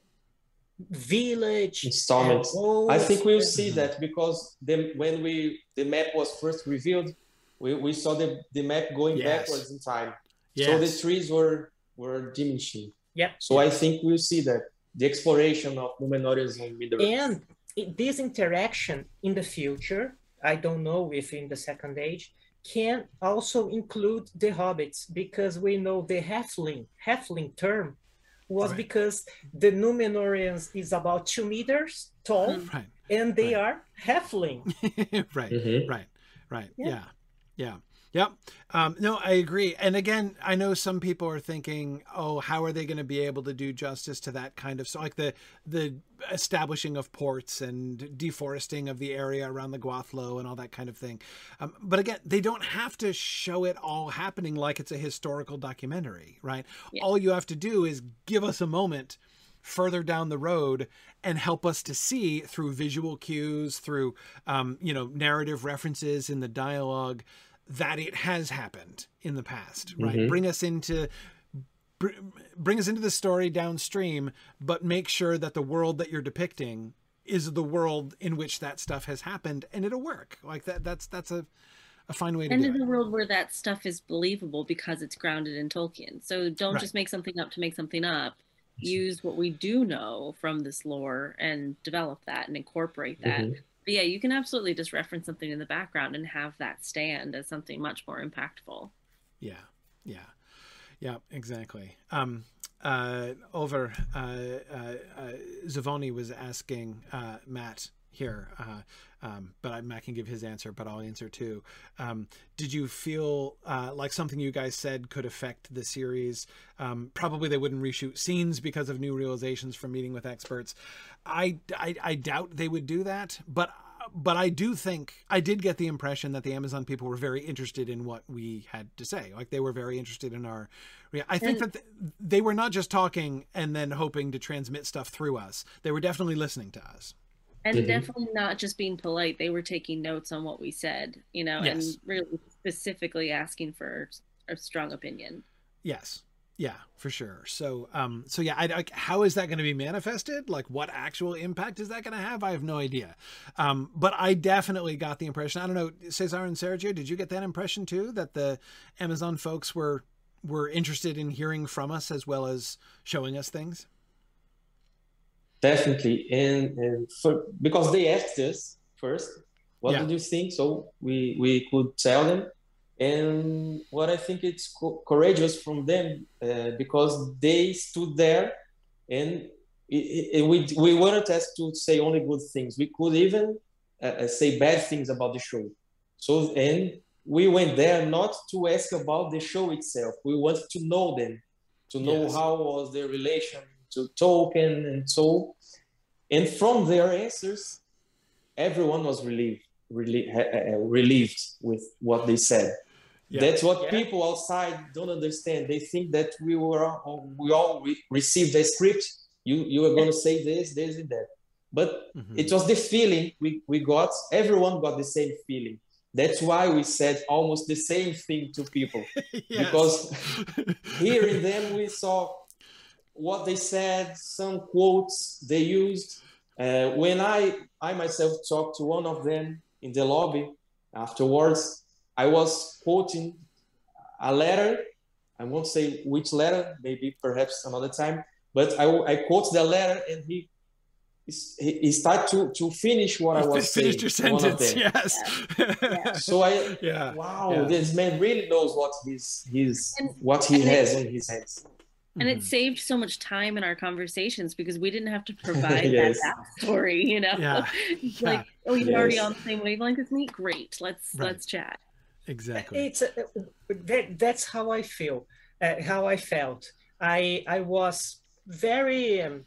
village installments. I think we'll see that because the, when we the map was first revealed, we, we saw the, the map going Yes. backwards in time. Yes. So the trees were were diminishing. Yeah. So I think we'll see that the exploration of Numenorians on Middle And this interaction in the future, I don't know if in the second age, can also include the hobbits because we know the halfling halfling term was Right. because the Numenorians is about two meters tall Mm. Right. and they Right. are halfling. right. Mhm. Right. Right. Yeah. Yeah. Yeah. Yep. Um, no, I agree. And again, I know some people are thinking, "Oh, how are they going to be able to do justice to that kind of so like the the establishing of ports and deforesting of the area around the Guathlo and all that kind of thing?" Um, but again, they don't have to show it all happening like it's a historical documentary, right? Yeah. All you have to do is give us a moment further down the road and help us to see through visual cues, through um, you know narrative references in the dialogue that it has happened in the past, right? Mhm. Bring us into br- bring us into the story downstream, but make sure that the world that you're depicting is the world in which that stuff has happened, and it'll work. Like that. That's that's a a fine way to and do in it. a world where that stuff is believable because it's grounded in Tolkien. So don't Right. just make something up to make something up. Use what we do know from this lore and develop that and incorporate that. Mhm. But yeah, you can absolutely just reference something in the background and have that stand as something much more impactful. Yeah, yeah, yeah, exactly. Um, uh, over, uh, uh, uh, Zavoni was asking uh, Matt here, uh, um, but I, Matt can give his answer, but I'll answer too. Um, did you feel uh, like something you guys said could affect the series? Um, probably they wouldn't reshoot scenes because of new realizations from meeting with experts. I, I, I doubt they would do that, but but I do think I did get the impression that the Amazon people were very interested in what we had to say. Like they were very interested in our. I think And- that th- they were not just talking and then hoping to transmit stuff through us. They were definitely listening to us. And Mhm. definitely not just being polite. They were taking notes on what we said, you know, Yes. and really specifically asking for a strong opinion. Yes. Yeah, for sure. So, um, so yeah, I, I, how is that going to be manifested? Like, what actual impact is that going to have? I have no idea. Um, but I definitely got the impression. I don't know, Cesar and Sergio, did you get that impression too? That the Amazon folks were were interested in hearing from us as well as showing us things. Definitely, and, and for, because they asked us first, what Yeah. did you think? So we we could tell them, and what I think it's co- courageous from them uh, because they stood there, and it, it, we we weren't asked to say only good things. We could even uh, uh, say bad things about the show. So and we went there not to ask about the show itself. We wanted to know them, to know Yes. how was their relation to Tolkien and so. And from their answers, everyone was relieved, relie- uh, relieved with what they said. Yeah. That's what Yeah. people outside don't understand. They think that we were we all re- received a script. You you are going to say this, this, and that. But Mhm. it was the feeling we, we got. Everyone got the same feeling. That's why we said almost the same thing to people. Yes. because Hearing them, we saw what they said, some quotes they used. Uh, when I I myself talked to one of them in the lobby afterwards, I was quoting a letter. I won't say which letter, maybe perhaps another time, but I, I quote the letter and he he, he started to, to finish what I You was finished your saying. one of sentence. them. Yes. So I yeah. wow, Yeah. this man really knows what he's he's And- what he and it- has on his hands. And Mhm. it saved so much time in our conversations because we didn't have to provide Yes. that backstory, you know? Yeah. It's Yeah. like, oh, you're already on the same wavelength as me? Great. Let's Right. let's chat. exactly. It's uh, that, that's how I feel, uh, how I felt. I I was very um,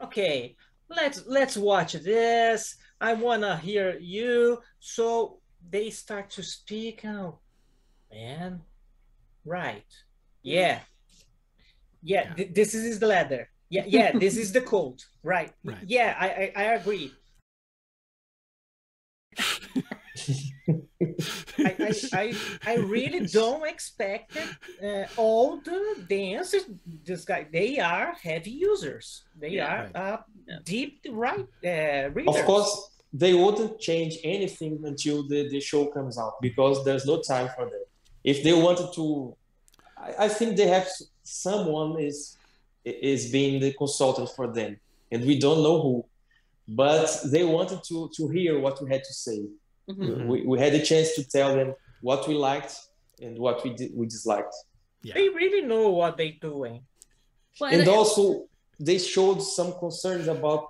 okay. Let's let's watch this. I wanna hear you. So they start to speak. Oh, man, right? Yeah, yeah. Yeah. th- this is the letter. Yeah, yeah. this is the coat Right. Right. Yeah, I I, I agree. I, I, I, I really don't expect uh, all the, dancers answers. This guy, they are heavy users. They Yeah. are Right. uh, Yeah. deep right uh, readers. Of course, they wouldn't change anything until the, the show comes out because there's no time for that. If they wanted to, I, I think they have someone is is being the consultant for them, and we don't know who, but they wanted to to hear what we had to say. Mm-hmm. We, we had a chance to tell them what we liked and what we did, we disliked. Yeah. They really know what they're doing. Well, and, and also they showed some concerns about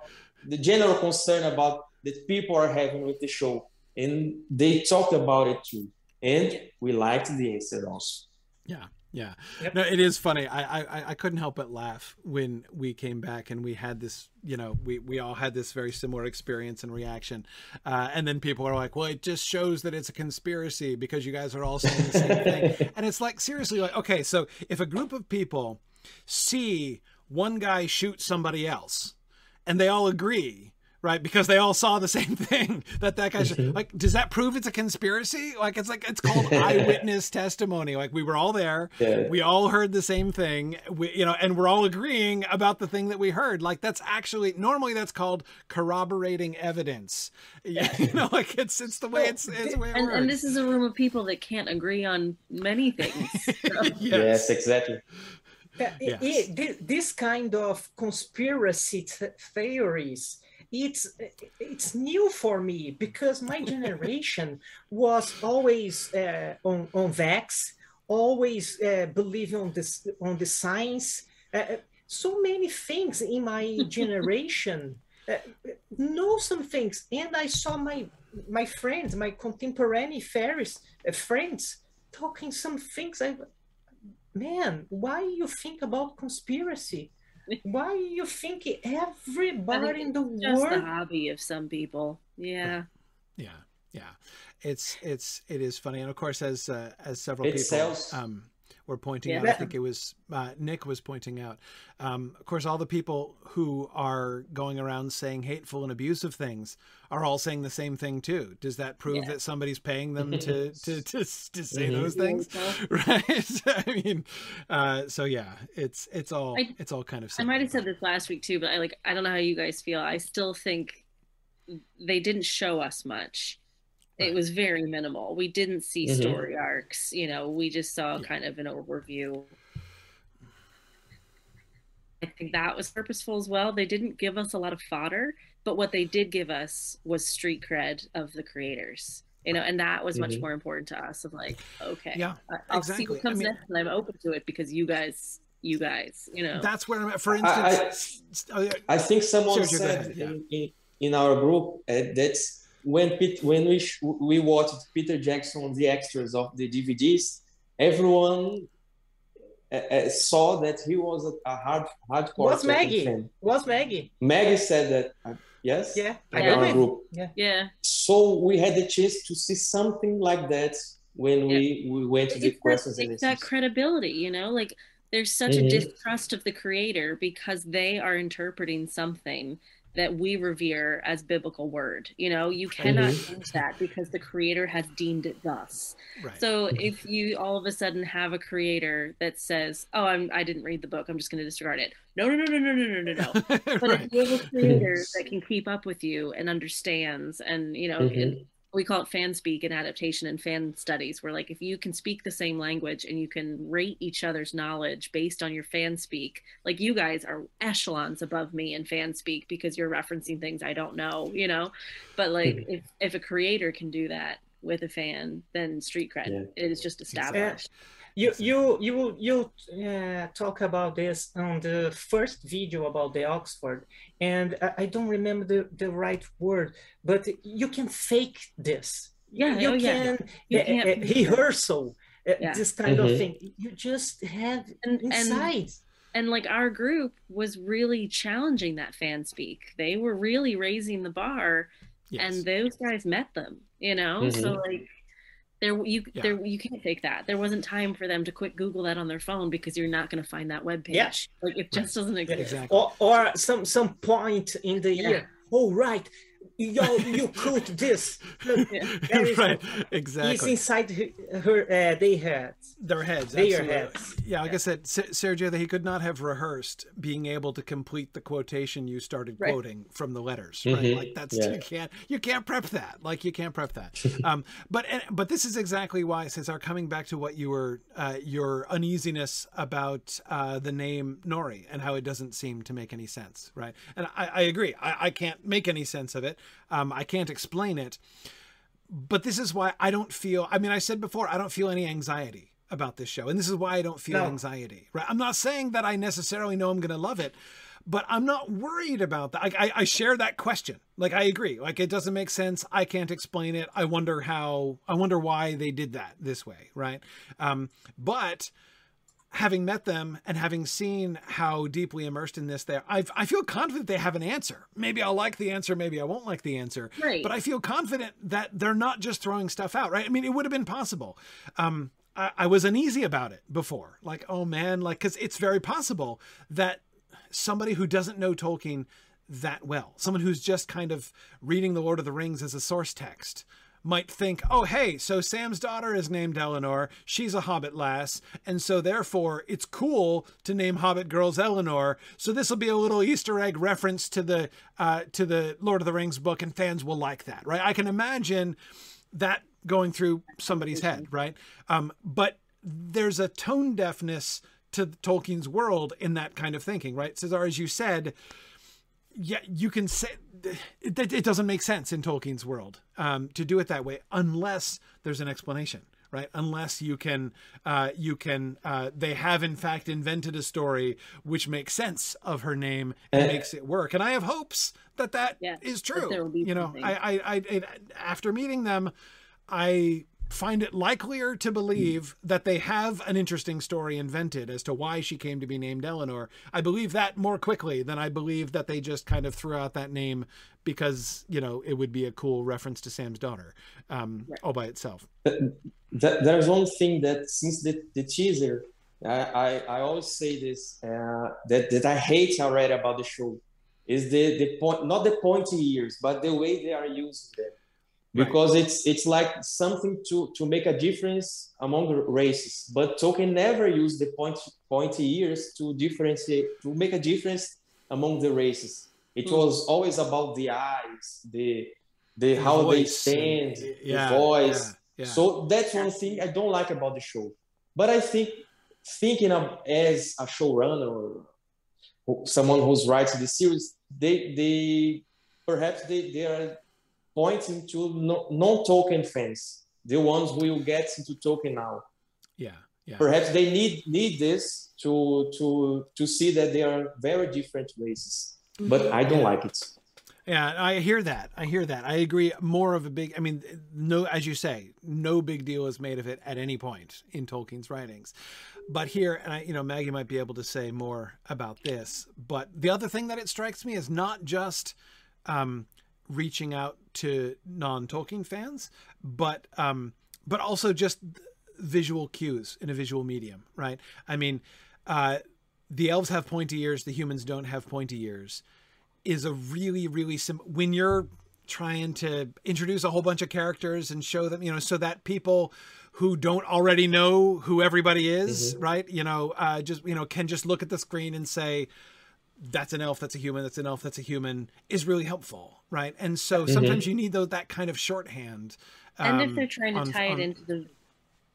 the general concern about that people are having with the show, and they talked about it too, and we liked the answer also. Yeah. Yeah, yep. no, it is funny. I, I I couldn't help but laugh when we came back and we had this. You know, we we all had this very similar experience and reaction, uh, and then people are like, "Well, it just shows that it's a conspiracy because you guys are all saying the same thing." And it's like seriously, like okay, so if a group of people see one guy shoot somebody else, and they all agree right? Because they all saw the same thing that that guy mm-hmm. like. Does that prove it's a conspiracy? Like it's like it's called eyewitness testimony. Like we were all there, yeah. we all heard the same thing, we you know, and we're all agreeing about the thing that we heard. Like that's actually normally that's called corroborating evidence. Yeah, you know, like it's it's the way it's, it's the way it and, works. and this is a room of people that can't agree on many things. So. yes. yes, exactly. Yes. It, it, this kind of conspiracy theories it's it's new for me because my generation was always uh, on on vax, always uh, believing on this on the science. Uh, uh so many things in my generation uh, know some things, and I saw my my friends, my contemporary fairies uh, friends, talking some things. I man, why you think about conspiracy? Why you think everybody in the just world? Just the hobby of some people. Yeah. Yeah. Yeah. It's it's it is funny, and of course, as uh, as several it people sells. um, were pointing yeah. out. I think it was uh, Nick was pointing out. Um, of course, all the people who are going around saying hateful and abusive things are all saying the same thing too. Does that prove yeah. that somebody's paying them to to to, to say mm-hmm. those things? Right. I mean, uh, so yeah, it's it's all I, it's all kind of. I might have said this last week too, but I like I don't know how you guys feel. I still think they didn't show us much it was very minimal. We didn't see mm-hmm. story arcs, you know, we just saw kind of an overview. I think that was purposeful as well. They didn't give us a lot of fodder, but what they did give us was street cred of the creators. You know, and that was mm-hmm. much more important to us of like, okay, yeah, I'll exactly. see what comes I mean, next and I'm open to it because you guys you guys, you know. That's where I'm at. For instance, I, I, I think someone said yeah. in, in, in, our group uh, that's when Pete, when we we watched Peter Jackson the extras of the DVDs, everyone uh, uh, saw that he was a, a hard hardcore. Was Maggie? Fan. Was Maggie? Maggie said that. Uh, yes. Yeah. I yeah. group. Yeah. Yeah. So we had the chance to see something like that when yeah. we we went to the questions and that credibility. You know, like there's such mm-hmm. a distrust of the creator because they are interpreting something that we revere as biblical word. You know, you cannot mm-hmm. change that because the creator has deemed it thus. Right. So if you all of a sudden have a creator that says, "Oh, I'm I didn't read the book. I'm just going to disregard it." No, no, no, no, no, no, no, no. But right. if you have a creator that can keep up with you and understands, and you know, mm-hmm we call it fan speak and adaptation and fan studies where like if you can speak the same language and you can rate each other's knowledge based on your fan speak like you guys are echelons above me in fan speak because you're referencing things i don't know you know but like mm-hmm. if if a creator can do that with a fan then street cred yeah. it is just established you you you you uh, talk about this on the first video about the Oxford, and I, I don't remember the, the right word, but you can fake this. Yeah, you oh, can yeah. You uh, uh, rehearsal, uh, yeah. this kind mm-hmm. of thing. You just have and, inside. And, and like our group was really challenging that fan speak. They were really raising the bar, yes. and those guys met them. You know, mm-hmm. so like there you yeah. there you can't fake that. There wasn't time for them to quick Google that on their phone because you're not going to find that web page. Yeah. Like it just doesn't exist. Exactly. Or, or some some point in the yeah. year. Oh right, yo, you cook this. right, exactly. It's inside her, her uh, their heads. Their heads. Their absolutely. heads. Yeah, like I said, S- Sergio, that he could not have rehearsed being able to complete the quotation you started Right. quoting from the letters. Right, Mhm. like that's Yeah. you can't you can't prep that. Like you can't prep that. um, but and- but this is exactly why Cesar coming back to what you were uh, your uneasiness about uh, the name Nori and how it doesn't seem to make any sense. Right, and I, I agree. I, I can't make any sense of it. Um, I can't explain it but this is why I don't feel I mean I said before I don't feel any anxiety about this show and this is why I don't feel No. anxiety right? I'm not saying that I necessarily know I'm going to love it but I'm not worried about that. I, I, I share that question. Like I agree. Like it doesn't make sense. I can't explain it. I wonder how I wonder why they did that this way right? Um, but having met them and having seen how deeply immersed in this they are, I, I feel confident they have an answer. Maybe I'll like the answer, maybe I won't like the answer. Right. But I feel confident that they're not just throwing stuff out, right? I mean, it would have been possible. Um, I, I was uneasy about it before. Like, oh man, like, because it's very possible that somebody who doesn't know Tolkien that well, someone who's just kind of reading The Lord of the Rings as a source text, might think, oh, hey, so Sam's daughter is named Elanor. She's a Hobbit lass. And so therefore it's cool to name Hobbit girls Elanor. So this will be a little Easter egg reference to the, uh, to the Lord of the Rings book and fans will like that, right? I can imagine that going through somebody's head, right? Um, but there's a tone deafness to Tolkien's world in that kind of thinking, right? Cesar, as you said, yeah, you can say it, it doesn't make sense in Tolkien's world um, to do it that way unless there's an explanation, right? Unless you can, uh, you can, uh, they have in fact invented a story which makes sense of her name and Uh, makes it work. And I have hopes that that Yeah, is true. there will be you know, something. I, I, I, after meeting them, I find it likelier to believe that they have an interesting story invented as to why she came to be named Elanor. I believe that more quickly than I believe that they just kind of threw out that name because, you know, it would be a cool reference to Sam's daughter um, Right. all by itself. Th- there's one thing that since the, the teaser, I, I, I always say this uh, that, that I hate already about the show is the, the point, not the pointy ears, but the way they are using them. Right. Because it's it's like something to, to make a difference among the races, but Tolkien never used the point, pointy ears to differentiate to make a difference among the races. It Hmm. was always about the eyes, the the The how they stand, and- the voice. yeah, yeah. So that's one thing I don't like about the show. But I think thinking of as a showrunner or someone who's writing the series, they they perhaps they, they are pointing to no, non-Tolkien fans, the ones who will get into Tolkien now. yeah, yeah. Perhaps they need need this to to to see that they are very different races. But I don't like it. Yeah, I hear that. I hear that. I agree. More of a big. I mean, no, as you say, no big deal is made of it at any point in Tolkien's writings. But here, and I, you know, Maggie might be able to say more about this. But the other thing that it strikes me is not just um, reaching out to non-Tolkien fans, but um, but also just visual cues in a visual medium, right? I mean, uh, the elves have pointy ears, the humans don't have pointy ears is a really really sim when you're trying to introduce a whole bunch of characters and show them you know so that people who don't already know who everybody is right you know uh just you know can just look at the screen and say that's an elf that's a human that's an elf that's a human is really helpful right and so sometimes you need those that kind of shorthand and if um, they're trying to on- tie on- it into the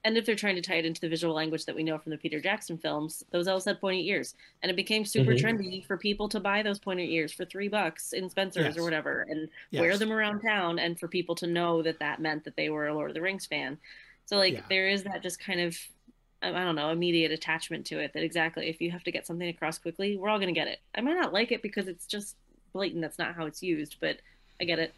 and if they're trying to tie it into the visual language that we know from the Peter Jackson films, those elves had pointy ears, and it became super Mhm. trendy for people to buy those pointy ears for three bucks in Spencer's Yes. or whatever, and wear them around town, and for people to know that that meant that they were a Lord of the Rings fan. So like Yeah. there is that just kind of I I don't know immediate attachment to it. That exactly if you have to get something across quickly, we're all gonna get it. I might not like it because it's just blatant. That's not how it's used, but I get it.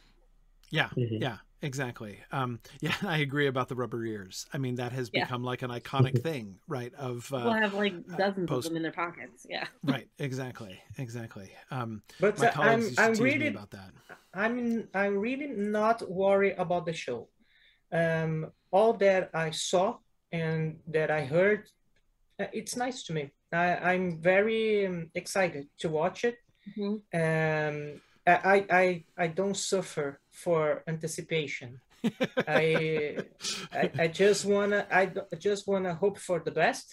yeah Mhm. yeah exactly um yeah i agree about the rubber ears i mean that has Yeah. become like an iconic thing right of uh, We'll have like dozens post- of them in their pockets. Yeah. right exactly exactly um But my uh, colleagues I'm used to I'm tease me really about that I'm I'm really not worried about the show. Um, all that I saw and that I heard, uh, it's nice to me. I, I'm very um, excited to watch it. Mhm. Um, I, I, I don't suffer for anticipation. I, I, I just wanna, I just wanna hope for the best,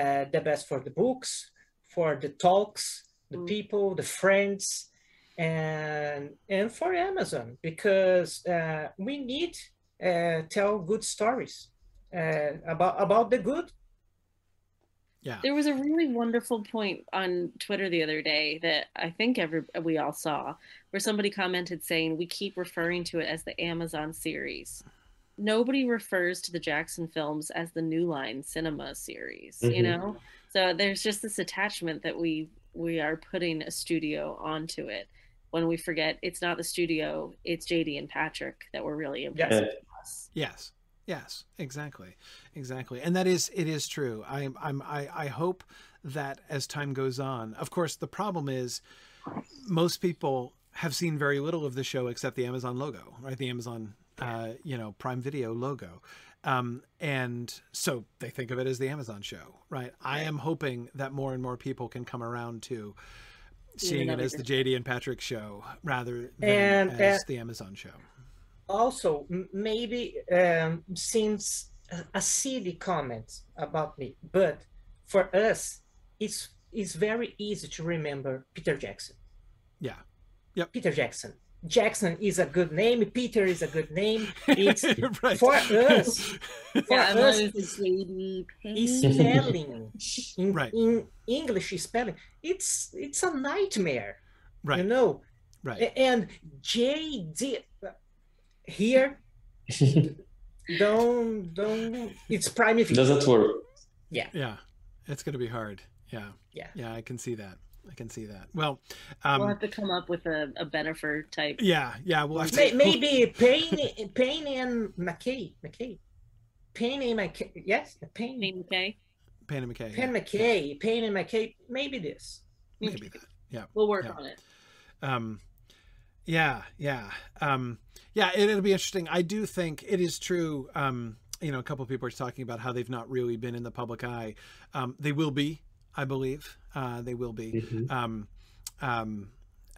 uh, the best for the books, for the talks, the mm. people, the friends, and and for Amazon because uh, we need uh, tell good stories uh, about about the good yeah. There was a really wonderful point on Twitter the other day that I think every we all saw where somebody commented saying we keep referring to it as the Amazon series. Nobody refers to the Jackson films as the New Line Cinema series, mm-hmm. you know? So there's just this attachment that we we are putting a studio onto it when we forget it's not the studio, it's JD and Patrick that were really impressed yes. Yes. Yes, exactly, exactly, and that is it is true. I, I'm I I hope that as time goes on, of course, the problem is most people have seen very little of the show except the Amazon logo, right? The Amazon, uh, you know, Prime Video logo. Um, and so they think of it as the Amazon show, right? I am hoping that more and more people can come around to seeing it as the JD and Patrick show rather than and, as uh, the Amazon show also maybe um, seems a silly comment about me, but for us, it's it's very easy to remember Peter Jackson. Yeah. Yep. Peter Jackson. Jackson is a good name. Peter is a good name. It's right. for us. For yeah, us, it's spelling in, right. in English spelling. It's it's a nightmare. Right. You know. Right. And JD here don't don't it's prime it doesn't work? Yeah. Yeah it's gonna be hard. Yeah. Yeah. Yeah i can see that. I can see that. Well um, we'll have to come up with a, a Bennifer type. Yeah yeah we'll have to... maybe Payne Payne and mckay mckay. Payne and mckay yes Payne. Payne mckay? Payne and mckay Payne yeah. mckay Payne and mckay maybe this. Maybe that. Yeah we'll work yeah. on it. Um yeah yeah um yeah, it, will be interesting. I do think it is true. Um, you know, a couple people are talking about how they've not really been in the public eye. Um, they will be, I believe. Uh, they will be. Mm-hmm. Um, um,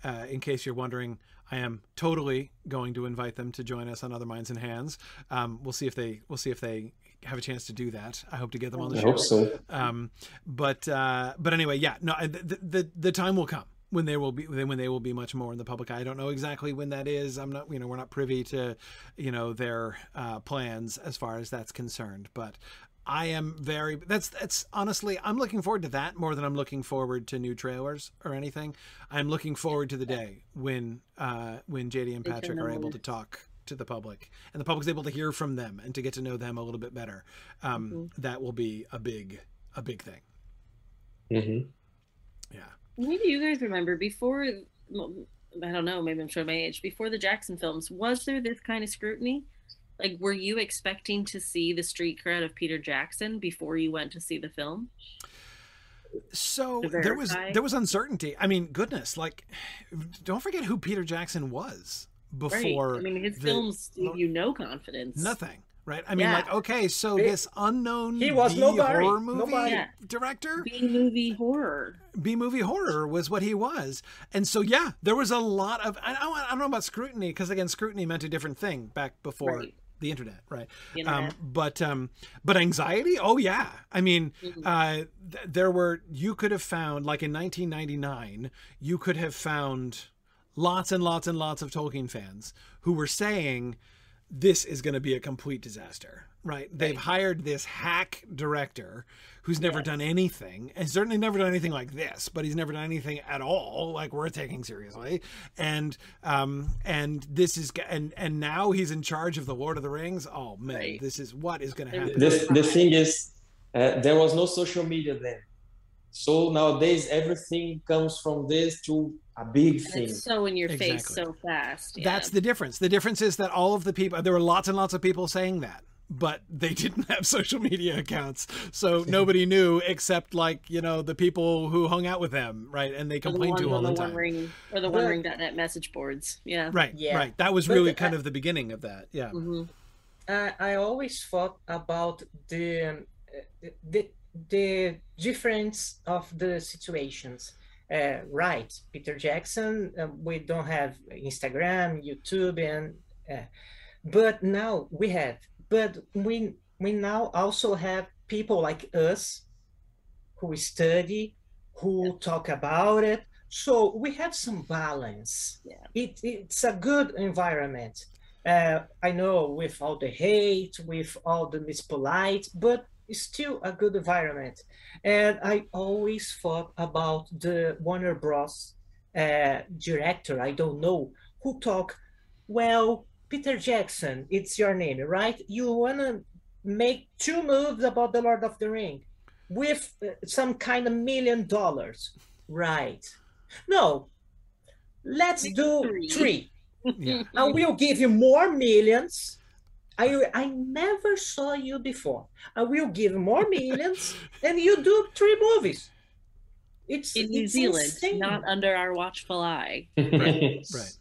uh, in case you're wondering, I am totally going to invite them to join us on Other Minds and Hands. Um, we'll see if they we'll see if they have a chance to do that. I hope to get them on the I show. Hope so. Um, but uh, but anyway, yeah, no, the, the the time will come when they will be when they will be much more in the public eye. I don't know exactly when that is. I'm not you know we're not privy to you know their uh, plans as far as that's concerned. But I am very that's that's honestly I'm looking forward to that more than I'm looking forward to new trailers or anything. I'm looking forward to the day when uh, when JD and Patrick are able to talk to the public and the public's able to hear from them and to get to know them a little bit better. Um, mm-hmm. That will be a big a big thing. Mm-hmm. Yeah. Maybe you guys remember before, I don't know, maybe I'm showing my age, before the Jackson films, was there this kind of scrutiny? Like, were you expecting to see the street cred of Peter Jackson before you went to see the film? So there was there was uncertainty. I mean, goodness, like, don't forget who Peter Jackson was before. Right. I mean, his the, films give you no confidence. Nothing right? I mean, yeah. like, okay, so this unknown he was nobody, horror movie nobody. Director, B movie horror, B movie horror was what he was, and so yeah, there was a lot of I, I don't know about scrutiny because again, scrutiny meant a different thing back before. Right. The internet, right? The internet. Um, but um, but anxiety, oh yeah. I mean, mm-hmm. uh, th- there were you could have found like in 1999, you could have found lots and lots and lots of Tolkien fans who were saying this is going to be a complete disaster, right? They've hired this hack director who's never yes. done anything, and certainly never done anything like this, but he's never done anything at all like worth taking seriously. And um and this is and and now he's in charge of the Lord of the Rings. Oh man, right. this is what is going to happen. The, the thing is, uh, there was no social media then. So nowadays everything comes from this to a big thing. It's so in your exactly. face so fast. Yeah. That's the difference. The difference is that all of the people there were lots and lots of people saying that but they didn't have social media accounts. So nobody knew except like you know the people who hung out with them right? And they complained the to all the, the time. ring, or the OneRing.net message boards. Yeah. Right yeah. right. That was really but, kind uh, of the beginning of that yeah. Mm-hmm. uh, i always thought about the the the difference of the situations. Uh, right, Peter Jackson, uh, we don't have Instagram, YouTube, and uh, but now we have, but we we now also have people like us who study, who yeah. talk about it. So we have some balance. Yeah. It, it's a good environment. Uh, I know with all the hate, with all the mispolite, but it's still a good environment. And I always thought about the Warner Bros. Uh, director, I don't know, who talk, well, Peter Jackson, it's your name, right? You want to make two movies about the Lord of the Ring with uh, some kind of million dollars, right? No, let's do three. three. Yeah. I will give you more millions. I I never saw you before. I will give more millions, and you do three movies. It's in New it's Zealand, insane. not under our watchful eye. right, right,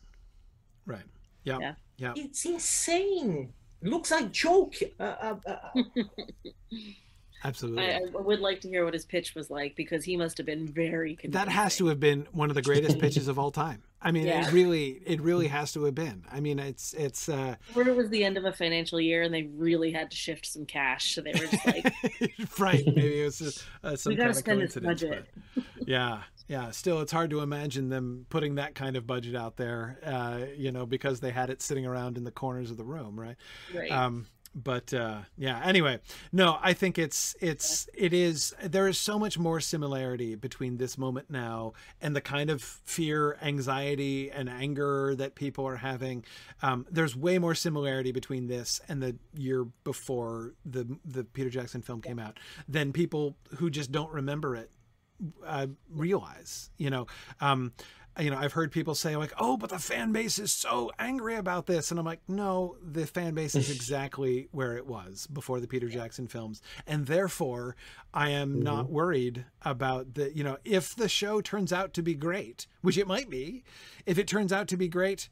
right. Yeah, yeah. Yeah. It's insane. Looks like joke. Uh, uh, uh. Absolutely. I, I, would like to hear what his pitch was like because he must have been very convincing. That has to have been one of the greatest pitches of all time. I mean, yeah. it really, it really has to have been. I mean, it's, it's. uh it was the end of a financial year and they really had to shift some cash, so they were just like, right? Maybe it was just, uh, some we kind of coincidence. This budget. Yeah, yeah. Still, it's hard to imagine them putting that kind of budget out there, uh, you know, because they had it sitting around in the corners of the room, right? Right. Um, but uh, yeah anyway no i think it's it's it is there is so much more similarity between this moment now and the kind of fear anxiety and anger that people are having. Um, there's way more similarity between this and the year before the the peter jackson film came out than people who just don't remember it uh, realize you know? Um, you know, I've heard people say like, "Oh, but the fan base is so angry about this," and I'm like, "No, the fan base is exactly where it was before the Peter Jackson films, and therefore, I am mm-hmm. not worried about the. You know, if the show turns out to be great, which it might be, if it turns out to be great,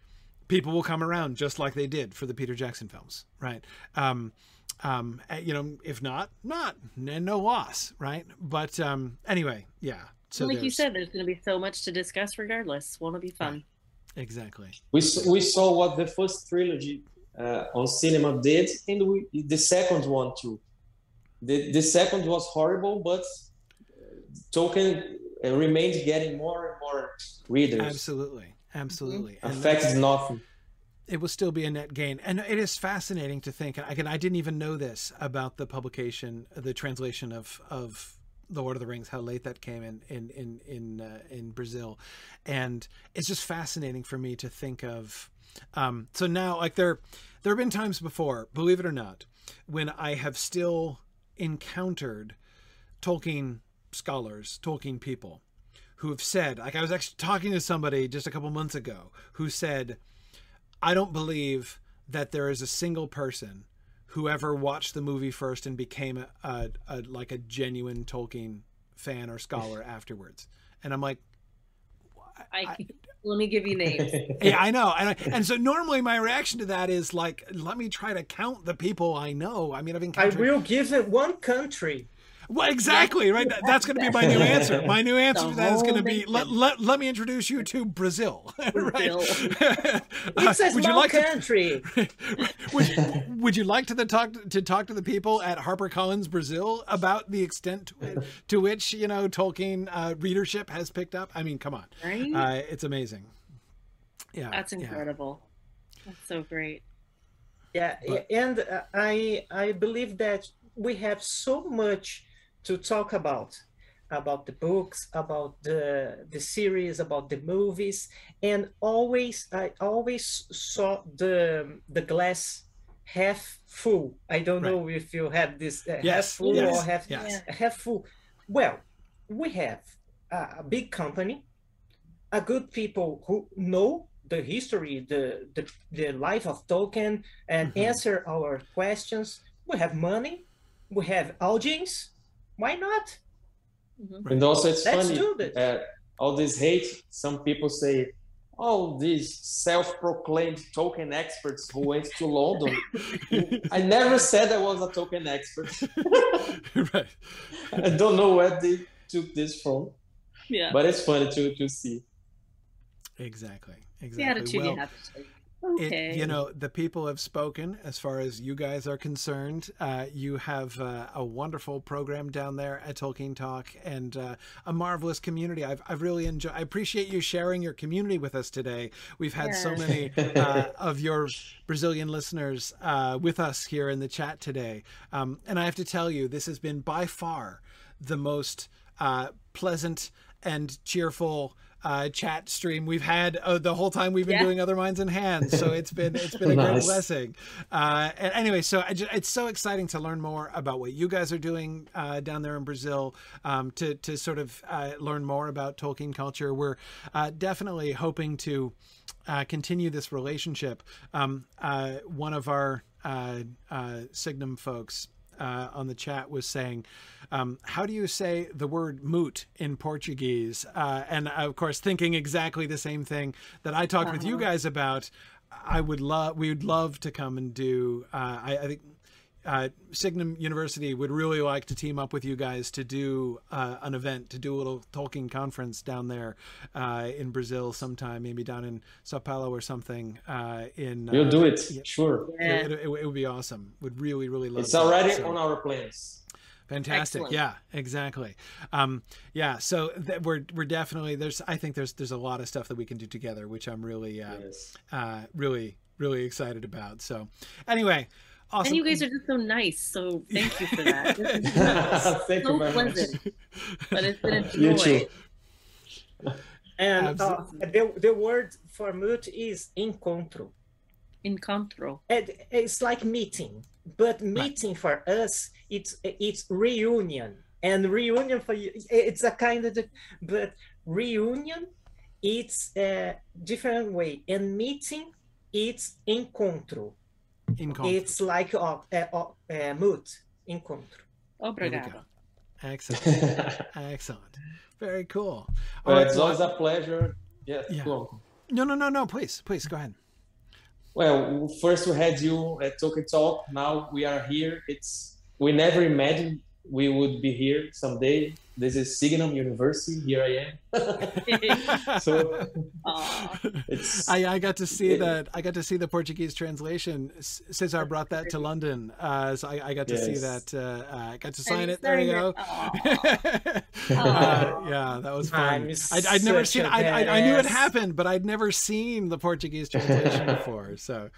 people will come around just like they did for the Peter Jackson films, right? Um, um, eh, you know, if not, not, and no loss, right? But um, anyway, yeah. So like you said, there's going to be so much to discuss regardless. Won't it be fun? Right. Exactly. We we saw what the first trilogy uh, on cinema did, and we, the second one too. The the second was horrible, but Tolkien uh, remained getting more and more readers. Absolutely, absolutely. Mm-hmm. Affects nothing it will still be a net gain. And it is fascinating to think. Again, I didn't even know this about the publication, the translation of of the Lord of the Rings, how late that came in in in in uh, in Brazil, and it's just fascinating for me to think of. Um, so now, like there, there have been times before, believe it or not, when I have still encountered Tolkien scholars, Tolkien people, who have said, like I was actually talking to somebody just a couple months ago who said, I don't believe that there is a single person whoever watched the movie first and became a, a, a like a genuine Tolkien fan or scholar afterwards. And I'm like, I, I, let me give you names. yeah, I know. And, I, and so normally my reaction to that is like, let me try to count the people I know. I mean, I've encountered. I will give it one country. Well, exactly, right? That's going to be my new answer. My new answer to that is going to be let, let, let me introduce you to Brazil. Brazil. right? it's a uh, small like country. To, would, would you like to the talk to talk to the people at HarperCollins Brazil about the extent to, to which you know Tolkien uh, readership has picked up? I mean, come on, right? Uh, it's amazing. Yeah, that's incredible. Yeah. That's so great. Yeah, but, and uh, I I believe that we have so much to talk about about the books about the the series about the movies and always i always saw the the glass half full i don't right. know if you have this uh, yes. half full yes. or half yes. half full well we have a big company a good people who know the history the the, the life of Tolkien and mm-hmm. answer our questions we have money we have audience why not? Mm-hmm. And also, it's Let's funny. Uh, all this hate. Some people say, "Oh, these self-proclaimed Tolkien experts who went to London." I never said I was a Tolkien expert. right. I don't know where they took this from. Yeah. But it's funny to to see. Exactly. The Exactly. attitude well, you have to take. It- you know, the people have spoken as far as you guys are concerned. Uh, you have uh, a wonderful program down there at Tolkien Talk and uh, a marvelous community. I've, I've really enjoyed, I appreciate you sharing your community with us today. We've had so many uh, of your Brazilian listeners uh, with us here in the chat today. Um, and I have to tell you, this has been by far the most uh, pleasant and cheerful uh, chat stream we've had uh, the whole time we've been Yeah. doing other minds and hands. So it's been it's been a great blessing. Uh, and anyway, so I ju- it's so exciting to learn more about what you guys are doing uh, down there in Brazil. Um, to to sort of uh, learn more about Tolkien culture. We're uh, definitely hoping to uh, continue this relationship. Um, uh, one of our uh, uh, Signum folks uh, on the chat was saying, um, "How do you say the word moot in Portuguese?" Uh, and of course, thinking exactly the same thing that I talked with you guys about. I would love, we would love to come and do. Uh, I, I think uh, Signum University would really like to team up with you guys to do uh, an event, to do a little Tolkien conference down there uh, in Brazil sometime, maybe down in Sao Paulo or something. Uh, in We'll uh, do it, yeah. sure. Yeah. It, it, it would be awesome. Would really, really love. It's that. already So- on our plans. Fantastic. Excellent. Yeah, exactly. Um, yeah, so th- we're we're definitely there's I think there's there's a lot of stuff that we can do together, which I'm really uh, Yes. uh, really really excited about. So anyway, awesome. And you guys are just so nice. So thank you for that. This is Thank so you very much. But it's been a You joy. too. And uh, the, the word for moot is encontro. Encontro. It, it's like meeting, but meeting for us, it's it's reunion, and reunion for you, it's a kind of, but reunion, it's a different way, and meeting, it's encontro. In It's like uh, uh, uh, uh, moot, encontro. Obrigado. Excellent. Excellent. Very cool. All But right, it's well- always a pleasure. Yeah, Yeah. go on. no, no, no, no. Please, please go ahead. Well, first we had you at Tolkien Talk. Now we are here. It's we never imagined we would be here someday. This is Signum University. Here I am. so it's I, I got to see Yeah. that. I got to see the Portuguese translation. C- Cesar brought that to London, uh, so I, I got to see that. Uh, uh, got to sign it. There you go. it. Aw. uh, yeah, that was fun. I'm I'd, I'd never such seen. I knew it happened, but I'd never seen the Portuguese translation before. So,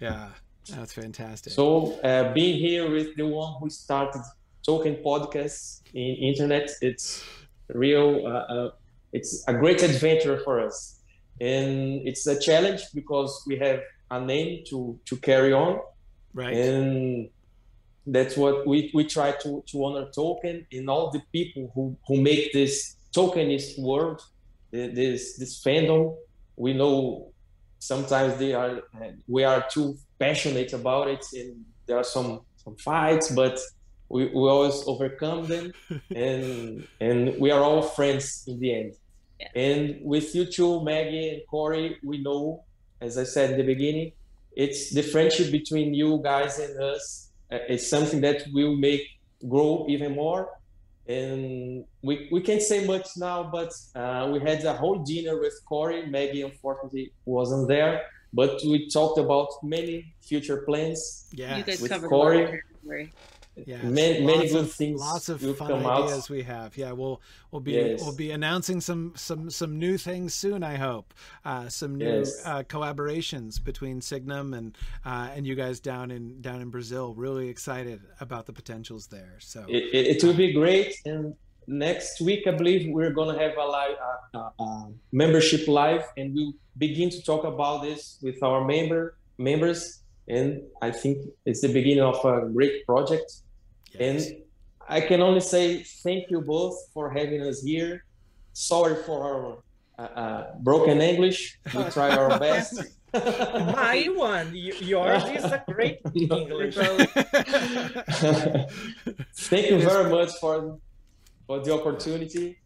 yeah, that's fantastic. so uh, being here with the one who started Tolkien Podcast in internet. It's real. Uh, uh, it's a great adventure for us, and it's a challenge because we have a name to to carry on. right. and that's what we, we try to, to honor Tolkien and all the people who, who make this Tolkienist world th- this this fandom we know sometimes they are we are too passionate about it and there are some some fights but we, we always overcome them and and we are all friends in the end. Yeah. and with you two maggie and corey we know as i said in the beginning it's the friendship between you guys and us uh, is something that will make grow even more. And we, we can't say much now but uh, we had a whole dinner with corey. Maggie unfortunately wasn't there but we talked about many future plans yeah You guys With covered Corey. A lot of territory. Yes. many- many good of- things Lots of fun come out. ideas we have. Yeah, we'll we'll be Yes. we'll be announcing some some some new things soon. I hope uh, some new Yes. uh, collaborations between Signum and uh, and you guys down in down in Brazil. Really excited about the potentials there. So it, it, it will be great and next week i believe we're going to have a live membership live and we'll begin to talk about this with our member members and i think it's the beginning of a great project yes. and i can only say thank you both for having us here sorry for our uh, uh, broken english we try our best My one, yours is a great English. Thank you very much for for the opportunity,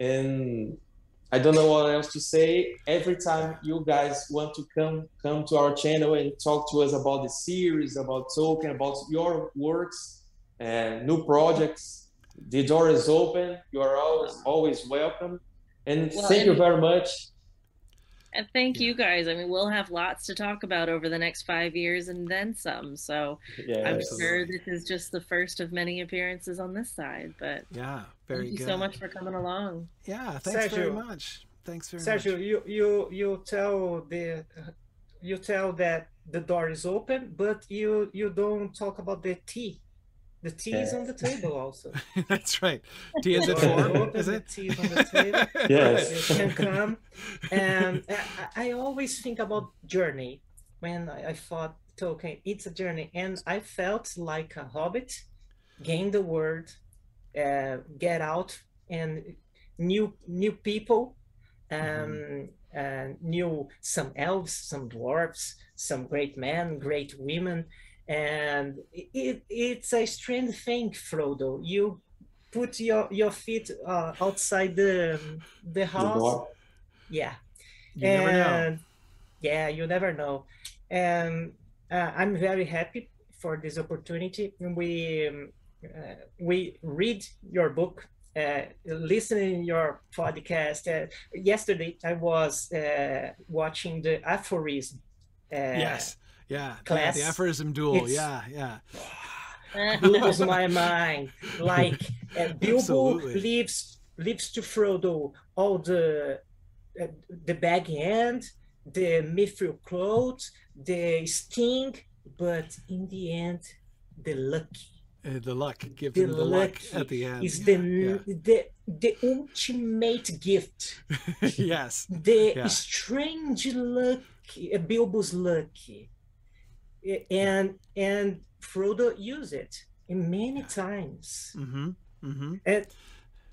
and I don't know what else to say. Every time you guys want to come come to our channel and talk to us about the series, about Tolkien, about your works and new projects, the door is open. You are always always welcome. And well, thank and, you very much. And thank you guys. I mean, we'll have lots to talk about over the next five years and then some. So yeah, I'm absolutely. sure this is just the first of many appearances on this side. But yeah, very thank you good. so much for coming along. Yeah, thanks Sergio, very much. Thanks very Sergio, much. you you you tell the you tell that the door is open, but you you don't talk about the tea. The tea yeah. is on the table also. That's right. Tea is at four. is it? Tea is on the table. yes. You can come. And I, I, always think about journey when I, I thought Tolkien, it's a journey. And I felt like a hobbit, gain the world, uh, get out and new new people um, mm-hmm. and new some elves, some dwarves, some great men, great women, and it, it's a strange thing, Frodo. You put your your feet uh, outside the the house. The yeah, you and yeah, you never know. And uh, I'm very happy for this opportunity. We um, uh, we read your book uh, listening your podcast. Uh, yesterday, I was uh, watching the aphorism. Uh, yes. Yeah. Class. Yeah, the aphorism duel. It's, yeah. Yeah. blows my mind. Like uh, Bilbo leaves leaves to Frodo all the uh, the bag end, the mithril clothes, the sting, but in the end, the lucky uh, the luck, gives the them the luck, luck at the end. Is the yeah. the the ultimate gift. yes. The yeah. strange luck, uh, Bilbo's lucky, and and Frodo use it many times. Mm-hmm. Mm-hmm. And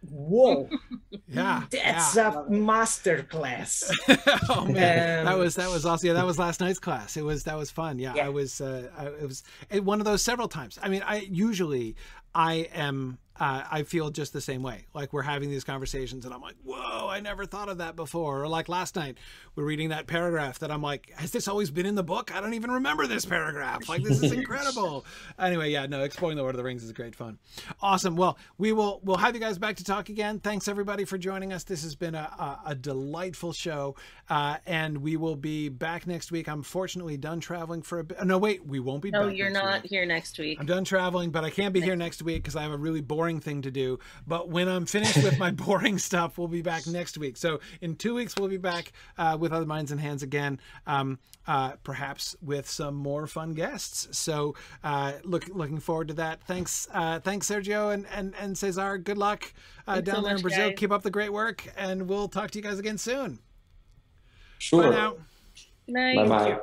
whoa yeah that's yeah. a master class oh man um, that was that was awesome yeah that was last night's class it was that was fun yeah, yeah. i was uh I, it was one of those several times i mean i usually i am uh, I feel just the same way. Like we're having these conversations, and I'm like, "Whoa, I never thought of that before." Or like last night, we're reading that paragraph that I'm like, "Has this always been in the book? I don't even remember this paragraph. Like this is incredible." anyway, yeah, no, exploring the Lord of the Rings is great fun. Awesome. Well, we will we'll have you guys back to talk again. Thanks everybody for joining us. This has been a, a, a delightful show, uh, and we will be back next week. I'm fortunately done traveling for a bit. No, wait, we won't be. No, you're not week. here next week. I'm done traveling, but I can't be here next week because I have a really boring boring thing to do. But when I'm finished with my boring stuff, we'll be back next week. So in two weeks, we'll be back uh, with Other Minds and Hands again, um, uh, perhaps with some more fun guests. So uh, look, looking forward to that. Thanks, uh, thanks, Sergio and and and Cesar. Good luck uh, down so there in Brazil. Guys. Keep up the great work, and we'll talk to you guys again soon. Sure. Bye now. Bye. Bye.